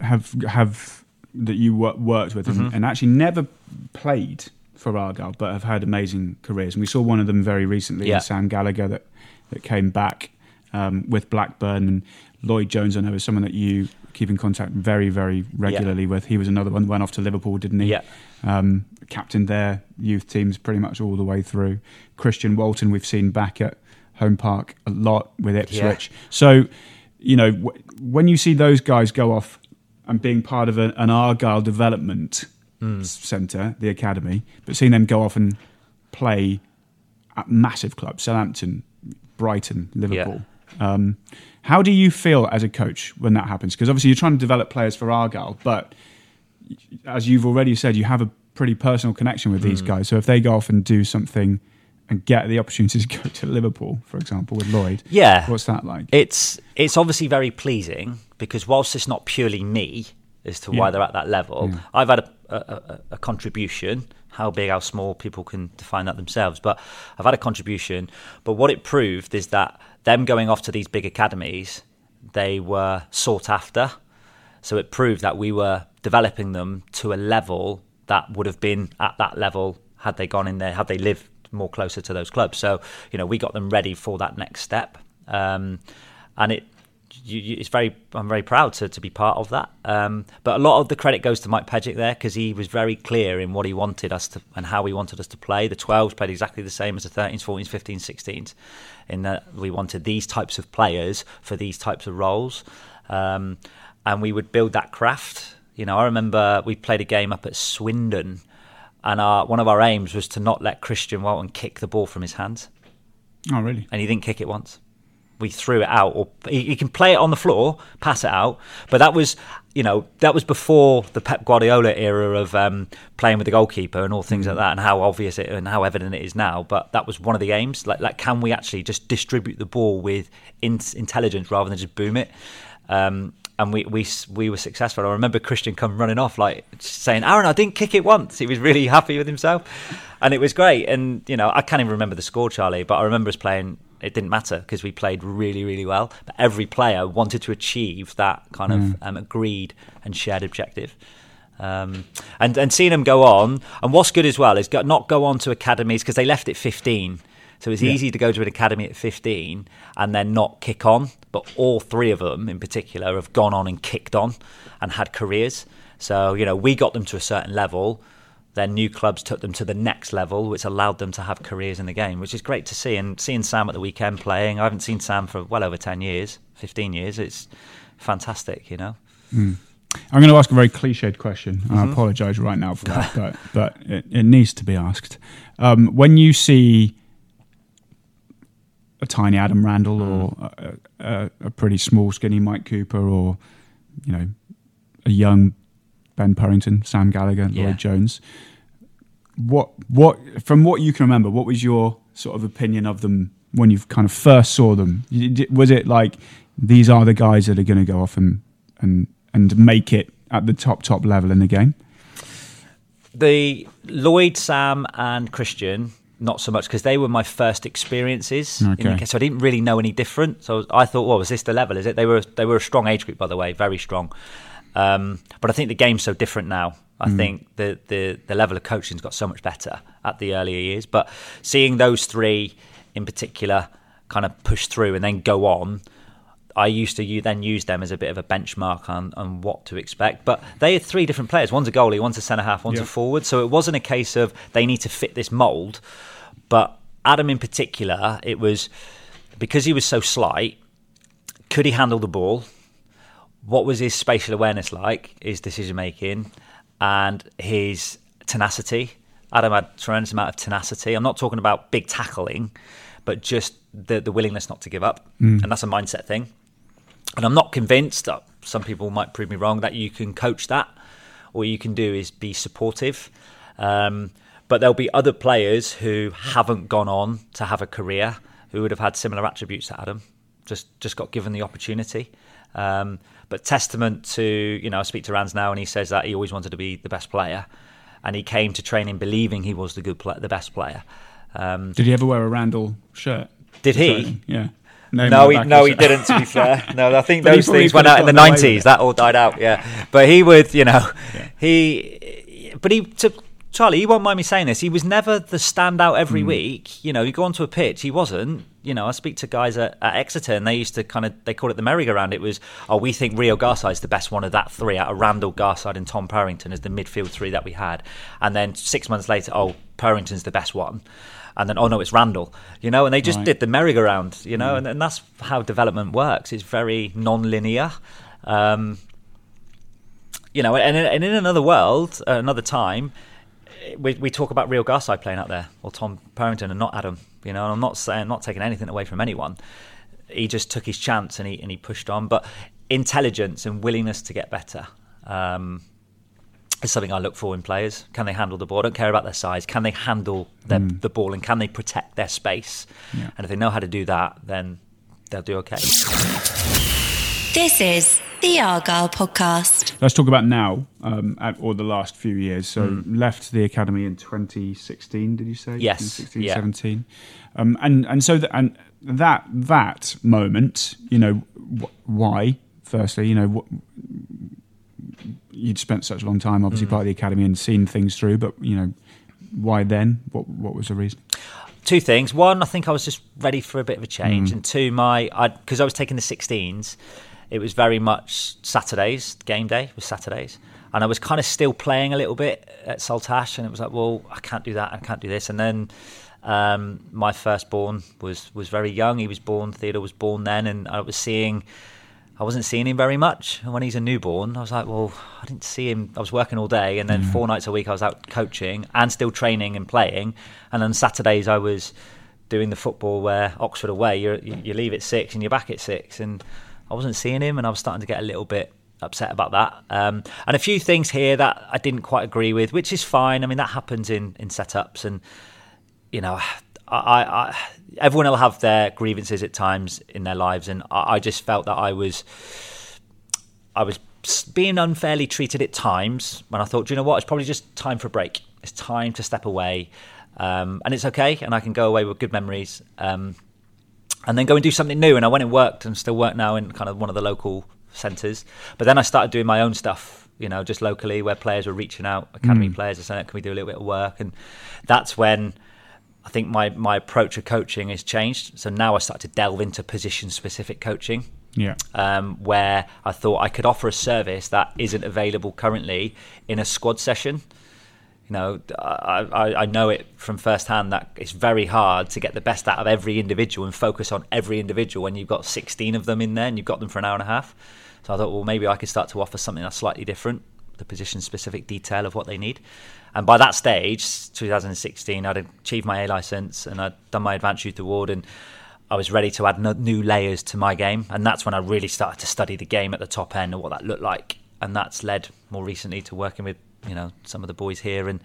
have have that you wor- worked with and, and actually never played for Argyle, but have had amazing careers. And we saw one of them very recently, Yeah. Sam Gallagher, that that came back um, with Blackburn, and Lloyd Jones. I know is someone that you keep in contact very, very regularly with. He was another one that went off to Liverpool, didn't he? Yeah. Um, captained their youth teams pretty much all the way through. Christian Walton, we've seen back at Home Park a lot with Ipswich. So, you know, w- when you see those guys go off and being part of a, an Argyle development Hmm. centre, the academy, but seeing them go off and play at massive clubs, Southampton, Brighton, Liverpool. Um, how do you feel as a coach when that happens? Because obviously you're trying to develop players for Argyle, but as you've already said, you have a pretty personal connection with Hmm. these guys. So if they go off and do something and get the opportunity to go to Liverpool, for example, with Lloyd, Yeah. what's that like? It's it's obviously very pleasing because whilst it's not purely me as to why they're at that level, I've had a, a, a, a contribution. How big, how small, people can define that themselves. But I've had a contribution. But what it proved is that them going off to these big academies, they were sought after. So it proved that we were developing them to a level that would have been at that level had they gone in there, had they lived more closer to those clubs. So you know, we got them ready for that next step, um, and it. You, you, it's very. I'm very proud to, to be part of that. Um, but a lot of the credit goes to Mike Pejic there because he was very clear in what he wanted us to and how he wanted us to play. The 12s played exactly the same as the 13s, 14s, 15s, 16s, in that we wanted these types of players for these types of roles. Um, and we would build that craft. You know, I remember we played a game up at Swindon, and our, one of our aims was to not let Christian Walton kick the ball from his hands, oh, really? and he didn't kick it once. We threw it out, or he, he can play it on the floor, pass it out, but that was, you know, that was before the Pep Guardiola era of um, playing with the goalkeeper and all things like that, and how obvious it and how evident it is now. But that was one of the aims. Like, like can we actually just distribute the ball with in- intelligence rather than just boom it? Um, and we, we we were successful. I remember Christian come running off like saying, "Aaron, I didn't kick it once." He was really happy with himself, and it was great. And you know, I can't even remember the score, Charlie, but I remember us playing. It didn't matter because we played really, really well. But every player wanted to achieve that kind of um, agreed and shared objective. Um, and and seeing them go on, and what's good as well is go, not go on to academies because they left at 15. So it's easy to go to an academy at 15 and then not kick on. But all three of them in particular have gone on and kicked on and had careers. So, you know, we got them to a certain level. Then new clubs took them to the next level, which allowed them to have careers in the game, which is great to see. And seeing Sam at the weekend playing, I haven't seen Sam for well over 10 years, 15 years. It's fantastic, you know? I'm going to ask a very cliched question. Mm-hmm. I apologise right now for that, but but it, it needs to be asked. Um, when you see a tiny Adam Randell or Mm. a, a, a pretty small, skinny Mike Cooper, or you know, a young Ben Purrington, Sam Gallagher, Yeah. Lloyd Jones, what what from what you can remember, what was your sort of opinion of them when you kind of first saw them? Was it like these are the guys that are going to go off and and and make it at the top top level in the game? The Lloyd, Sam, and Christian, not so much because they were my first experiences. in the- Okay. so I didn't really know any different. So I thought, well, was this the level? Is it? They were they were a strong age group, by the way, very strong. Um, but I think the game's so different now. I think the, the the level of coaching's got so much better at the earlier years. But seeing those three in particular kind of push through and then go on, I used to then use them as a bit of a benchmark on, on what to expect. But they are three different players. One's a goalie, one's a centre half, one's Yeah. a forward. So it wasn't a case of they need to fit this mould. But Adam in particular, it was because he was so slight, could he handle the ball? What was his spatial awareness like, his decision making, and his tenacity? Adam had a tremendous amount of tenacity. I'm not talking about big tackling, but just the, the willingness not to give up. And that's a mindset thing. And I'm not convinced. Uh, some people might prove me wrong that you can coach that. All you can do is be supportive. Um, but there'll be other players who haven't gone on to have a career who would have had similar attributes to Adam, just just got given the opportunity. Um, but testament to you know, I speak to Rans now, and he says that he always wanted to be the best player, and he came to training believing he was the good, play, the best player. Um, Did he ever wear a Randell shirt? Did he? Yeah. No, he, no, he didn't. To be fair, no, I think those things went out in the nineties. That all died out. Yeah, but he would, you know, yeah. he, but he to Charlie, you won't mind me saying this. He was never the standout every mm. week. You know, you go onto a pitch, he wasn't. You know, I speak to guys at, at Exeter, and they used to kind of they call it the merry-go-round. It was, oh, we think Rio Garside is the best one of that three out of Randell, Garside, and Tom Purrington as the midfield three that we had. And then six months later, oh, Purrington's the best one. And then, oh no, it's Randell. You know, and they just right. did the merry-go-round. You know, mm. and, and, that's how development works. It's very non-linear. Um, you know, and, and in another world, uh, another time we, we talk about Rio Garside playing out there, or Tom Purrington, and not Adam. You know, and I'm not saying not taking anything away from anyone. He just took his chance and he and he pushed on. But intelligence and willingness to get better um, is something I look for in players. Can they handle the ball? I don't care about their size. Can they handle their, mm. the ball and can they protect their space? Yeah. And if they know how to do that, then they'll do okay. This is the Argyle podcast. Let's talk about now, um, at, or the last few years. So, mm. left the academy in 2016. Did you say? Yes. 2016, yeah. 17. Um, and and so that and that that moment, you know, wh- why? Firstly, you know, wh- you'd spent such a long time, obviously, mm. part of the academy and seen things through. But you know, why then? What what was the reason? Two things. One, I think I was just ready for a bit of a change, mm. and two, my I because I, I was taking the 16s it was very much Saturdays. Game day was Saturdays, and I was kind of still playing a little bit at Saltash, and it was like, well, I can't do that, I can't do this, and then. Um, my firstborn was was very young. He was born. Theodore was born then, and I was seeing. I wasn't seeing him very much. And when he's a newborn, I was like, well, I didn't see him. I was working all day, and then mm. four nights a week I was out coaching and still training and playing. And then Saturdays I was doing the football where Oxford away, you you leave at six and you're back at six, and I wasn't seeing him, and I was starting to get a little bit upset about that. Um, and a few things here that I didn't quite agree with, which is fine. I mean, that happens in in setups, and you know, I, I everyone will have their grievances at times in their lives, and I, I just felt that I was I was being unfairly treated at times. When I thought, you know what, it's probably just time for a break. It's time to step away, um, and it's okay, and I can go away with good memories. Um, and then go and do something new. And I went and worked and still work now in kind of one of the local centres. But then I started doing my own stuff, you know, just locally where players were reaching out, academy mm. players are saying, can we do a little bit of work? And that's when I think my, my approach of coaching has changed. So now I start to delve into position specific coaching. Yeah. Um, where I thought I could offer a service that isn't available currently in a squad session. Know, I, I, I know it from firsthand that it's very hard to get the best out of every individual and focus on every individual when you've got 16 of them in there and you've got them for an hour and a half. So I thought, well, maybe I could start to offer something that's slightly different, the position specific detail of what they need. And by that stage, 2016, I'd achieved my A license and I'd done my advanced youth award and I was ready to add new layers to my game. And that's when I really started to study the game at the top end and what that looked like. And that's led more recently to working with you know some of the boys here and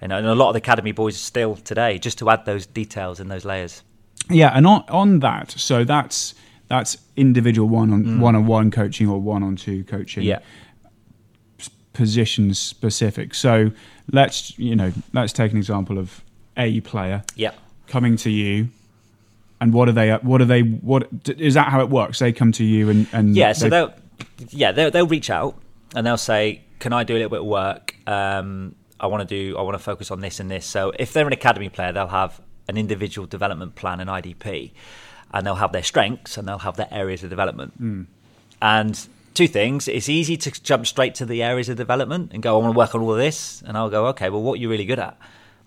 and a lot of the academy boys still today just to add those details and those layers. Yeah and on on that so that's that's individual one on mm. one on one coaching or one on two coaching. Yeah. Position specific. So let's you know let's take an example of a player yeah. coming to you and what are they what are they what is that how it works? They come to you and and yeah so they'll yeah they'll, they'll reach out and they'll say can I do a little bit of work? Um, I want to do. I want to focus on this and this. So if they're an academy player, they'll have an individual development plan, an IDP, and they'll have their strengths and they'll have their areas of development. Mm. And two things: it's easy to jump straight to the areas of development and go, "I want to work on all of this," and I'll go, "Okay, well, what are you really good at?"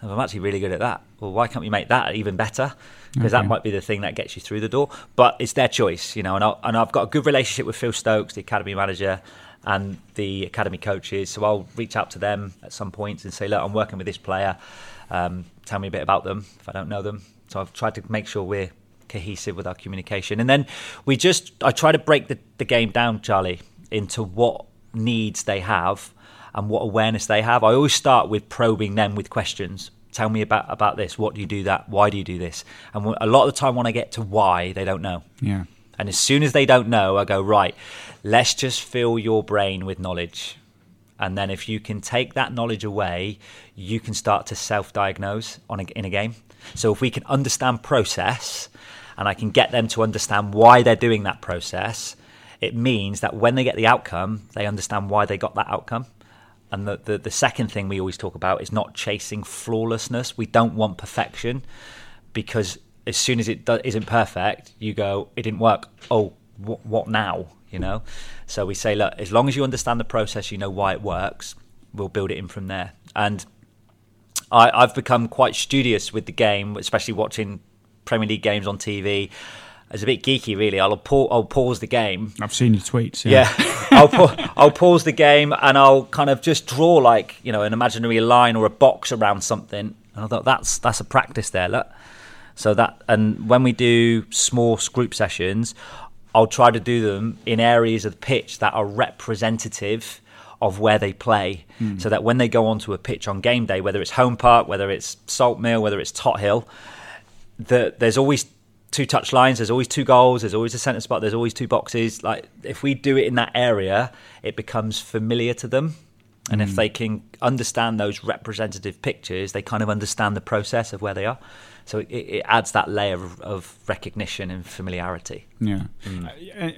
And I'm actually really good at that. Well, why can't we make that even better? Because okay. that might be the thing that gets you through the door. But it's their choice, you know. And, I, and I've got a good relationship with Phil Stokes, the academy manager, and the academy coaches. So I'll reach out to them at some points point and say, look, I'm working with this player. Um, tell me a bit about them if I don't know them. So I've tried to make sure we're cohesive with our communication. And then we just, I try to break the, the game down, Charlie, into what needs they have and what awareness they have. I always start with probing them with questions. Tell me about, about this. What do you do that? Why do you do this? And a lot of the time, when I get to why, they don't know. Yeah. And as soon as they don't know, I go, right, let's just fill your brain with knowledge. And then if you can take that knowledge away, you can start to self diagnose in a game. So if we can understand process and I can get them to understand why they're doing that process, it means that when they get the outcome, they understand why they got that outcome. And the, the, the second thing we always talk about is not chasing flawlessness. We don't want perfection because as soon as it do- isn't perfect, you go, it didn't work. Oh, wh- what now? You know. So we say, look, as long as you understand the process, you know why it works. We'll build it in from there. And I, I've become quite studious with the game, especially watching Premier League games on TV. It's a bit geeky, really. I'll, pa- I'll pause the game I've seen your tweets. Yeah. yeah, I'll pa- I'll pause the game and I'll kind of just draw like you know an imaginary line or a box around something. And I thought that's that's a practice there. Look, so that and when we do small group sessions, I'll try to do them in areas of the pitch that are representative of where they play, hmm. so that when they go onto a pitch on game day, whether it's Home Park, whether it's Salt Mill, whether it's Tot Hill, the, there's always two touch lines there's always two goals there's always a centre spot there's always two boxes. Like if we do it in that area it becomes familiar to them and if they can understand those representative pictures they kind of understand the process of where they are so it, it adds that layer of, of recognition and familiarity Yeah, Uh,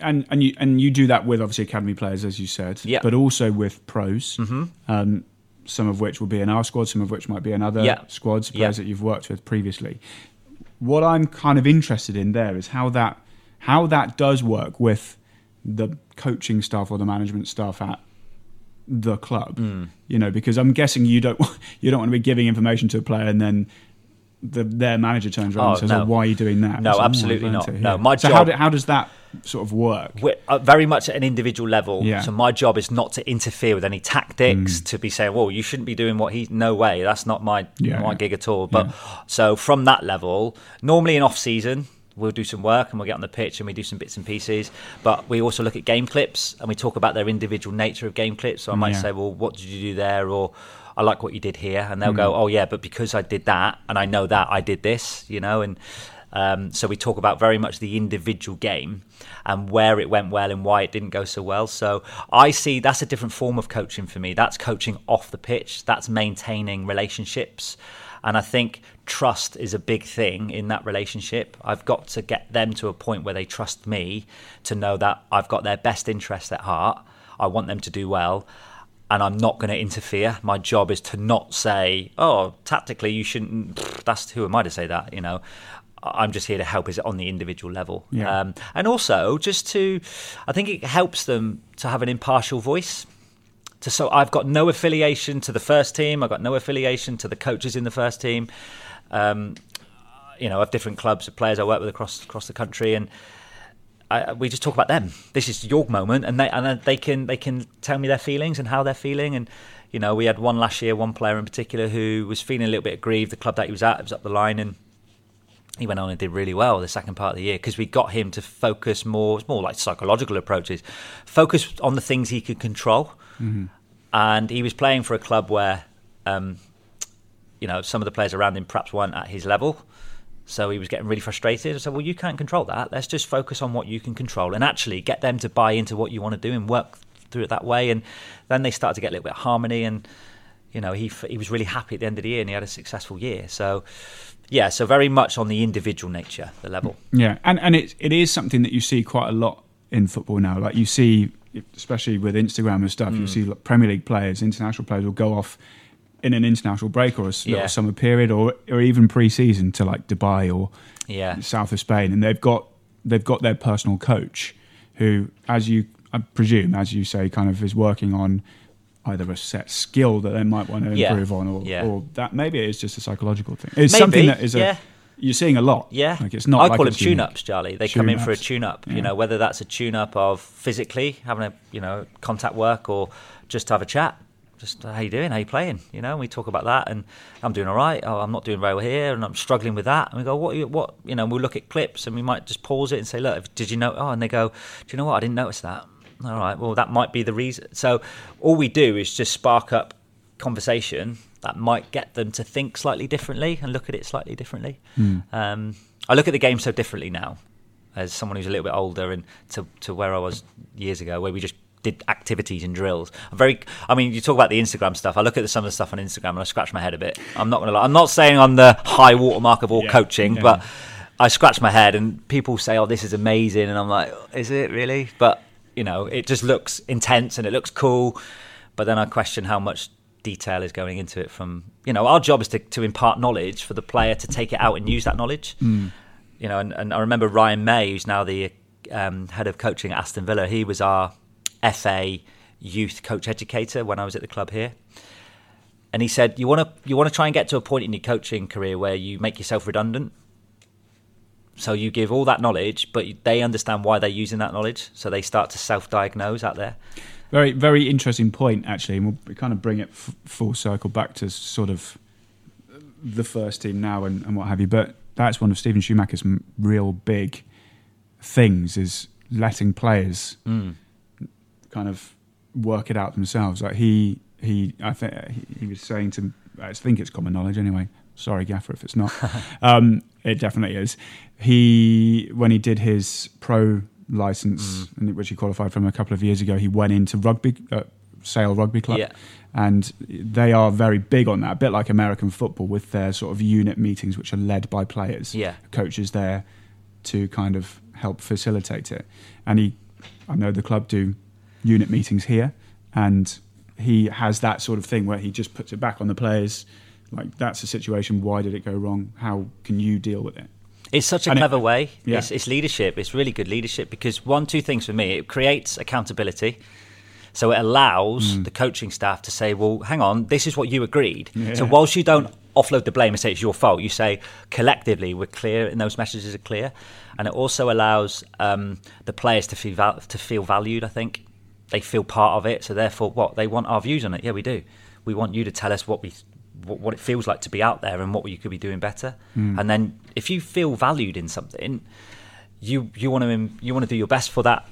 and and you and you do that with obviously academy players, as you said, Yeah. but also with pros. Mm-hmm. Um, some of which will be in our squad, some of which might be in other Yeah. squads, Yeah. players that you've worked with previously. What I'm kind of interested in there is how that how that does work with the coaching staff or the management staff at the club. Hmm. You know, because I'm guessing you don't you don't want to be giving information to a player and then. The, their manager turns around Oh, and says, no. "Oh, why are you doing that?" No, "Oh, absolutely learned not. No, my so how, job- do, how does that sort of work? uh, very much at an individual level. Yeah. So my job is not to interfere with any tactics, to be saying, "Well, you shouldn't be doing what he." No way, that's not my Yeah, my yeah. gig at all. But so from that level, normally in off season. We'll do some work and we'll get on the pitch and we do some bits and pieces. But we also look at game clips and we talk about their individual nature of game clips. So I might Yeah. say, well, what did you do there? Or I like what you did here. And they'll go, oh, yeah, but because I did that and I know that, I did this, you know? And um, so we talk about very much the individual game and where it went well and why it didn't go so well. So I see that's a different form of coaching for me. That's coaching off the pitch, that's maintaining relationships. And I think trust is a big thing in that relationship. I've got to get them to a point where they trust me to know that I've got their best interest at heart. I want them to do well and I'm not going to interfere. My job is to not say, "Oh, tactically you shouldn't." pfft, That's who am I to say that? You know, I'm just here to help. Is on the individual level, Yeah. um, and also just to, I think it helps them to have an impartial voice. To so I've got no affiliation to the first team. I've got no affiliation to the coaches in the first team. Um, you know, of different clubs of players I work with across across the country, and I, we just talk about them. This is your moment, and they and they can they can tell me their feelings and how they're feeling. And you know, we had one last year, one player in particular who was feeling a little bit aggrieved. The club that he was at was up the line, and he went on and did really well the second part of the year because we got him to focus more. It's more like psychological approaches, focus on the things he could control. And he was playing for a club where, um, you know, some of the players around him perhaps weren't at his level. So he was getting really frustrated. I said, "Well, you can't control that. Let's just focus on what you can control, and actually get them to buy into what you want to do and work through it that way." And then they started to get a little bit of harmony, and you know, he he was really happy at the end of the year, and he had a successful year. So, yeah, so very much on the individual nature, the level. Yeah, and and it it is something that you see quite a lot in football now. Like you see, especially with Instagram and stuff, Mm. you see Premier League players, international players will go off in an international break or a Yeah. summer period, or or even pre-season to like Dubai or Yeah. south of Spain, and they've got they've got their personal coach who, as you I presume, as you say, kind of is working on either a set skill that they might want to Yeah. improve on, or, Yeah. or that maybe it is just a psychological thing. It's Maybe, something that is a yeah. you're seeing a lot. Yeah, like it's not. I like call them tune-ups, Charlie. They come in for a Tune-ups. tune-up. Yeah. You know, whether that's a tune-up of physically having a you know contact work or just to have a chat. Just how you doing? How you playing? You know, and we talk about that, and I'm doing all right. Oh, I'm not doing very well here, and I'm struggling with that. And we go, what? You, what? You know, we'll look at clips, and we might just pause it and say, look, did you know? Oh, and they go, do you know what? I didn't notice that. All right, well, that might be the reason. So all we do is just spark up conversation that might get them to think slightly differently and look at it slightly differently. Mm. Um, I look at the game so differently now as someone who's a little bit older and to, to where I was years ago, where we just did activities and drills. I'm very. I mean, you talk about the Instagram stuff. I look at some of the stuff on Instagram and I scratch my head a bit. I'm not gonna lie. I'm not saying I'm the high watermark of all Yeah, coaching, yeah. but I scratch my head and people say, "Oh, this is amazing," and I'm like, "Is it really?" But you know, it just looks intense and it looks cool. But then I question how much detail is going into it. From you know, our job is to, to impart knowledge for the player to take it out and use that knowledge. You know, and, and I remember Ryan May, who's now the um, head of coaching at Aston Villa. He was our FA youth coach educator when I was at the club here. And he said, "You want to you want to try and get to a point in your coaching career where you make yourself redundant. So you give all that knowledge, but they understand why they're using that knowledge. So they start to self-diagnose out there. Very, very interesting point, actually. And we'll kind of bring it f- full circle back to sort of the first team now and, and what have you. But that's one of Steven Schumacher's m- real big things is letting players hmm. Kind of work it out themselves. Like he, he, I think he, was saying to, I think it's common knowledge anyway. Sorry, Gaffer, if it's not. um, it definitely is. He, when he did his pro license, and which he qualified from a couple of years ago, he went into rugby, uh, Sale Rugby Club, Yeah. and they are very big on that, a bit like American football with their sort of unit meetings, which are led by players. Yeah. coaches there to kind of help facilitate it. And he, I know the club do unit meetings here, and he has that sort of thing where he just puts it back on the players. Like that's a situation. Why did it go wrong? How can you deal with it? It's such a And it- clever way. Yeah. It's, it's leadership. It's really good leadership because one, two things for me. It creates accountability. So it allows Mm. the coaching staff to say, well, hang on, this is what you agreed. So whilst you don't offload the blame and say it's your fault, you say collectively we're clear and those messages are clear. And it also allows um, the players to feel, val- to feel valued, I think. They feel part of it. So therefore, what? They want our views on it. Yeah, we do. We want you to tell us what we what, what it feels like to be out there and what you could be doing better. And then if you feel valued in something, you you want to you want to do your best for that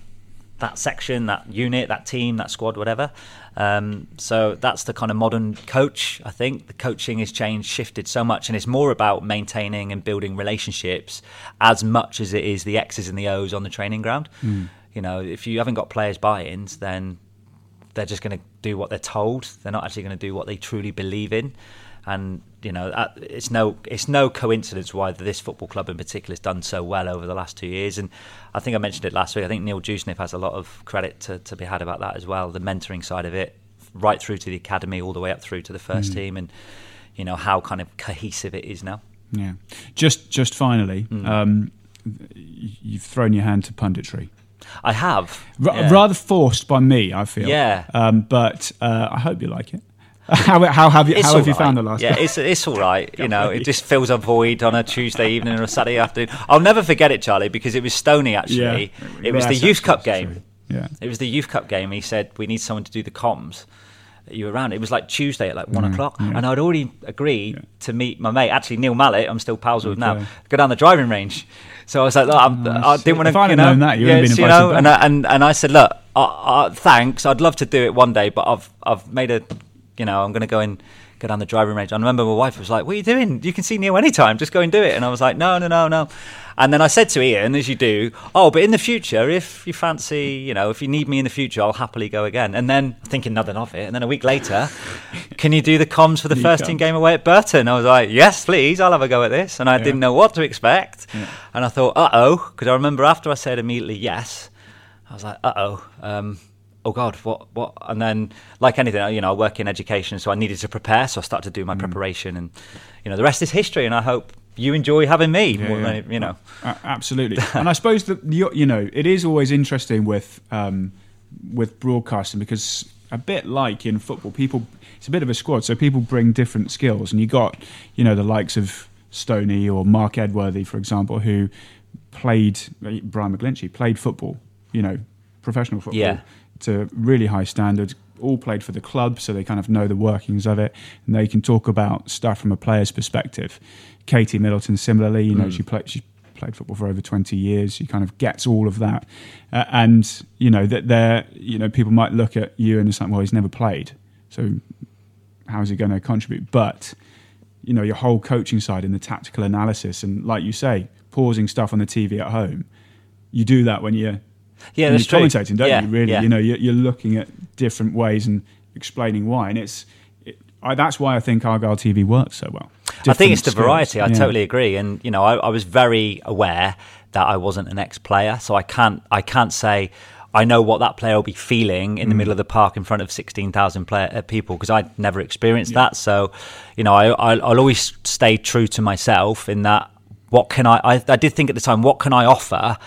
that section, that unit, that team, that squad, whatever. Um, so that's the kind of modern coach. I think the coaching has changed, shifted so much, and it's more about maintaining and building relationships as much as it is the X's and the O's on the training ground. You know, if you haven't got players' buy-ins, then they're just going to do what they're told. They're not actually going to do what they truly believe in. And you know, it's no it's no coincidence why this football club in particular has done so well over the last two years. And I think I mentioned it last week. I think Neil Dewsnip has a lot of credit to, to be had about that as well. The mentoring side of it, right through to the academy, all the way up through to the first team, and you know how kind of cohesive it is now. Yeah. Just, just finally, Hmm. um, you've thrown your hand to punditry. I have R- yeah. Rather forced by me, I feel. Yeah. Um, but uh, I hope you like it. how, how have you It's How have you found the last? Yeah, it's it's all right. You know, it just fills a void on a Tuesday evening or a Saturday afternoon. I'll never forget it, Charlie, because it was Stoney actually. Yeah. It was the youth cup true. game. Yeah. It was the youth cup game. He said we need someone to do the comms. You were around. It was like Tuesday at like one o'clock, and I'd already agreed to meet my mate. Actually, Neil Mallet, I'm still pals with now. Go down the driving range. So I was like, look, I'm, Oh, I didn't want to. if I'd you know, known that, you been you know, and. I, and and I said, look, uh, uh, thanks. I'd love to do it one day, but I've I've made a, you know, I'm going to go and go down the driving range. I remember my wife was like, "What are you doing? You can see Neil anytime. Just go and do it." And I was like, "No, no, no, no." And then I said to Ian, as you do, "Oh, but in the future, if you fancy, you know, if you need me in the future, I'll happily go again." And then thinking nothing of it, and then a week later, can you do the comms for the You first team game away at Burton? I was like, "Yes, please. I'll have a go at this." And I didn't know what to expect, and I thought, "Uh oh," because I remember after I said immediately yes. I was like, uh oh, um, oh God, what, what? And then, like anything, you know, I work in education, so I needed to prepare. So I started to do my preparation, and you know, the rest is history. And I hope you enjoy having me. yeah. any- you know, absolutely. and I suppose that you you know it is always interesting with um, with broadcasting because a bit like in football, people it's a bit of a squad, so people bring different skills, and you got you know the likes of Stoney or Mark Edworthy, for example, who played Brian McGlinchey played football, you know, professional football Yeah. To really high standard, all played for the club, so they kind of know the workings of it, and they can talk about stuff from a player's perspective. Katie Middleton, similarly, you know, she played she played football for over 20 years. She kind of gets all of that, uh, and you know that there, you know, people might look at you and it's like, well, he's never played, so how is he going to contribute? But you know, your whole coaching side and the tactical analysis, and like you say, pausing stuff on the TV at home, you do that when you're Yeah, that's you're commentating, don't Yeah, you? Really, yeah. you know, you're, you're looking at different ways and explaining why, and it's. It, I, that's why I think Argyle TV works so well. I think it's the skills. variety. I Yeah. totally agree. And you know, I, I was very aware that I wasn't an ex-player, so I can't I can't say I know what that player will be feeling Mm. in the middle of the park in front of sixteen thousand uh, people because I'd never experienced that. So, you know, I, I'll, I'll always stay true to myself in that. What can I, I? I did think at the time, what can I offer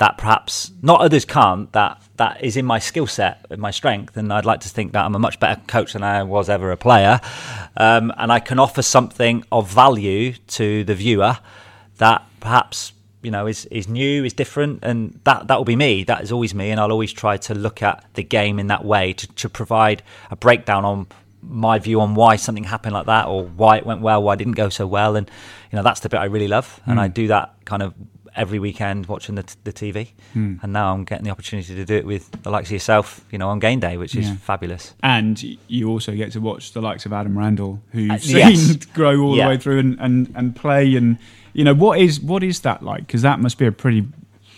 that perhaps not others can't? That that is in my skill set, in my strength, and I'd like to think that I'm a much better coach than I was ever a player, um, and I can offer something of value to the viewer that perhaps you know is is new, is different, and that that will be me. That is always me, and I'll always try to look at the game in that way to, to provide a breakdown on my view on why something happened like that or why it went well, why it didn't go so well, and you know that's the bit I really love, and I do that kind of every weekend watching the, the TV, and now I'm getting the opportunity to do it with the likes of yourself, you know, on game day, which is Yeah. fabulous. And you also get to watch the likes of Adam Randell, who you've Uh, seen yes. grow all Yeah. the way through and, and, and play. And you know what is what is that like? Because that must be a pretty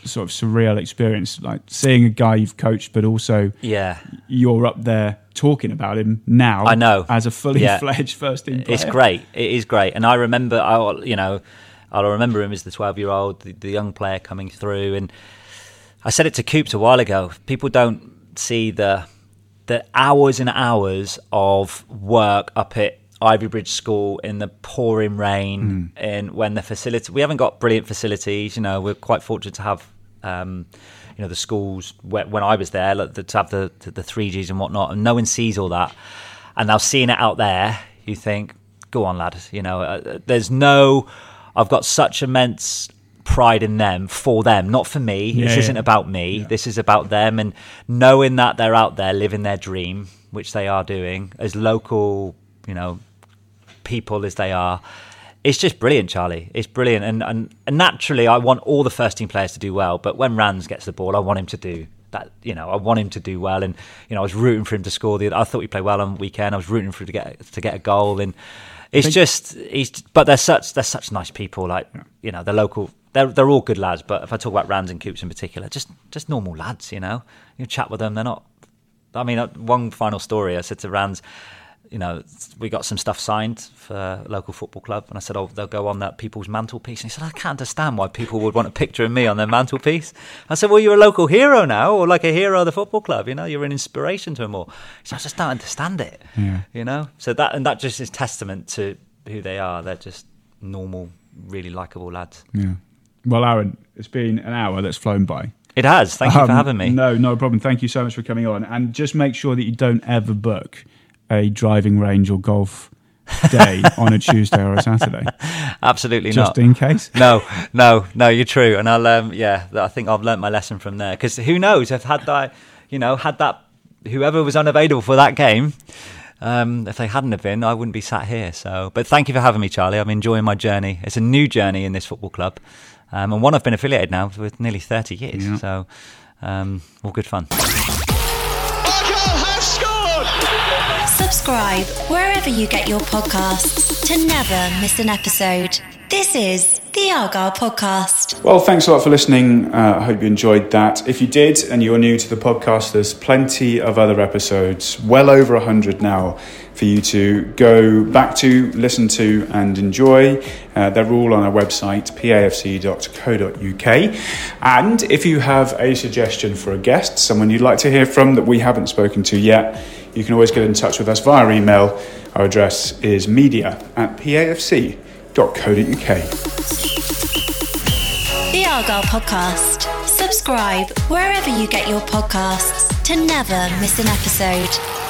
sort of surreal experience, like seeing a guy you've coached, but also Yeah, you're up there talking about him now. I know. as a fully Yeah. fledged first team player. It's great. It is great. And I remember, I you know, I'll remember him as the 12 year old, the, the young player coming through. And I said it to Coops a while ago. People don't see the the hours and hours of work up at Ivybridge School in the pouring rain, and when the facility we haven't got brilliant facilities. You know, we're quite fortunate to have. Um, you know the schools when I was there like, to have the the three Gs and whatnot, and no one sees all that. And now seeing it out there, you think, "Go on, lad." You know, uh, there's no. I've got such immense pride in them for them, not for me. Yeah, this yeah. isn't about me. This is about them, and knowing that they're out there living their dream, which they are doing as local, you know, people as they are. It's just brilliant, Charlie. It's brilliant, and, and and naturally, I want all the first team players to do well. But when Rans gets the ball, I want him to do that. You know, I want him to do well, and you know, I was rooting for him to score. The I thought he played well on the weekend. I was rooting for him to get to get a goal, and it's think- just he's. But they're such they're such nice people. Like you know, the local. They're they're all good lads. But if I talk about Rands and Coops in particular, just just normal lads. You know, you chat with them. They're not I mean, uh, one final story. I said to Rands, you know, we got some stuff signed for a local football club, and I said, oh, they'll go on that people's mantelpiece. And he said, I can't understand why people would want a picture of me on their mantelpiece. I said, well, you're a local hero now, or like a hero of the football club. You know, you're an inspiration to them all. He said, I just don't understand it. Yeah. You know, so that and that just is testament to who they are. They're just normal, really likable lads. Yeah. Well, Aaron, it's been an hour that's flown by. It has. Thank you for Um, having me. No, no problem. Thank you so much for coming on. And just make sure that you don't ever book a driving range or golf day on a Tuesday or a Saturday, Absolutely just not. Just in case. no, no, no. You're true, and I'll um, yeah. I think I've learnt my lesson from there because who knows? If had that, you know, had that whoever was unavailable for that game, um, if they hadn't have been, I wouldn't be sat here. So, but thank you for having me, Charlie. I'm enjoying my journey. It's a new journey in this football club, um, and one I've been affiliated now with nearly 30 years. Yeah. So, um, all good fun. Subscribe wherever you get your podcasts to never miss an episode. This is the Argyle Podcast. Well, thanks a lot for listening. Uh, I hope you enjoyed that. If you did and you're new to the podcast, there's plenty of other episodes, well over 100 now, for you to go back to, listen to, and enjoy. Uh, they're all on our website, pafc.co.uk. And if you have a suggestion for a guest, someone you'd like to hear from that we haven't spoken to yet, you can always get in touch with us via email. Our address is media at pafc.co.uk. The Argyle Podcast. Subscribe wherever you get your podcasts to never miss an episode.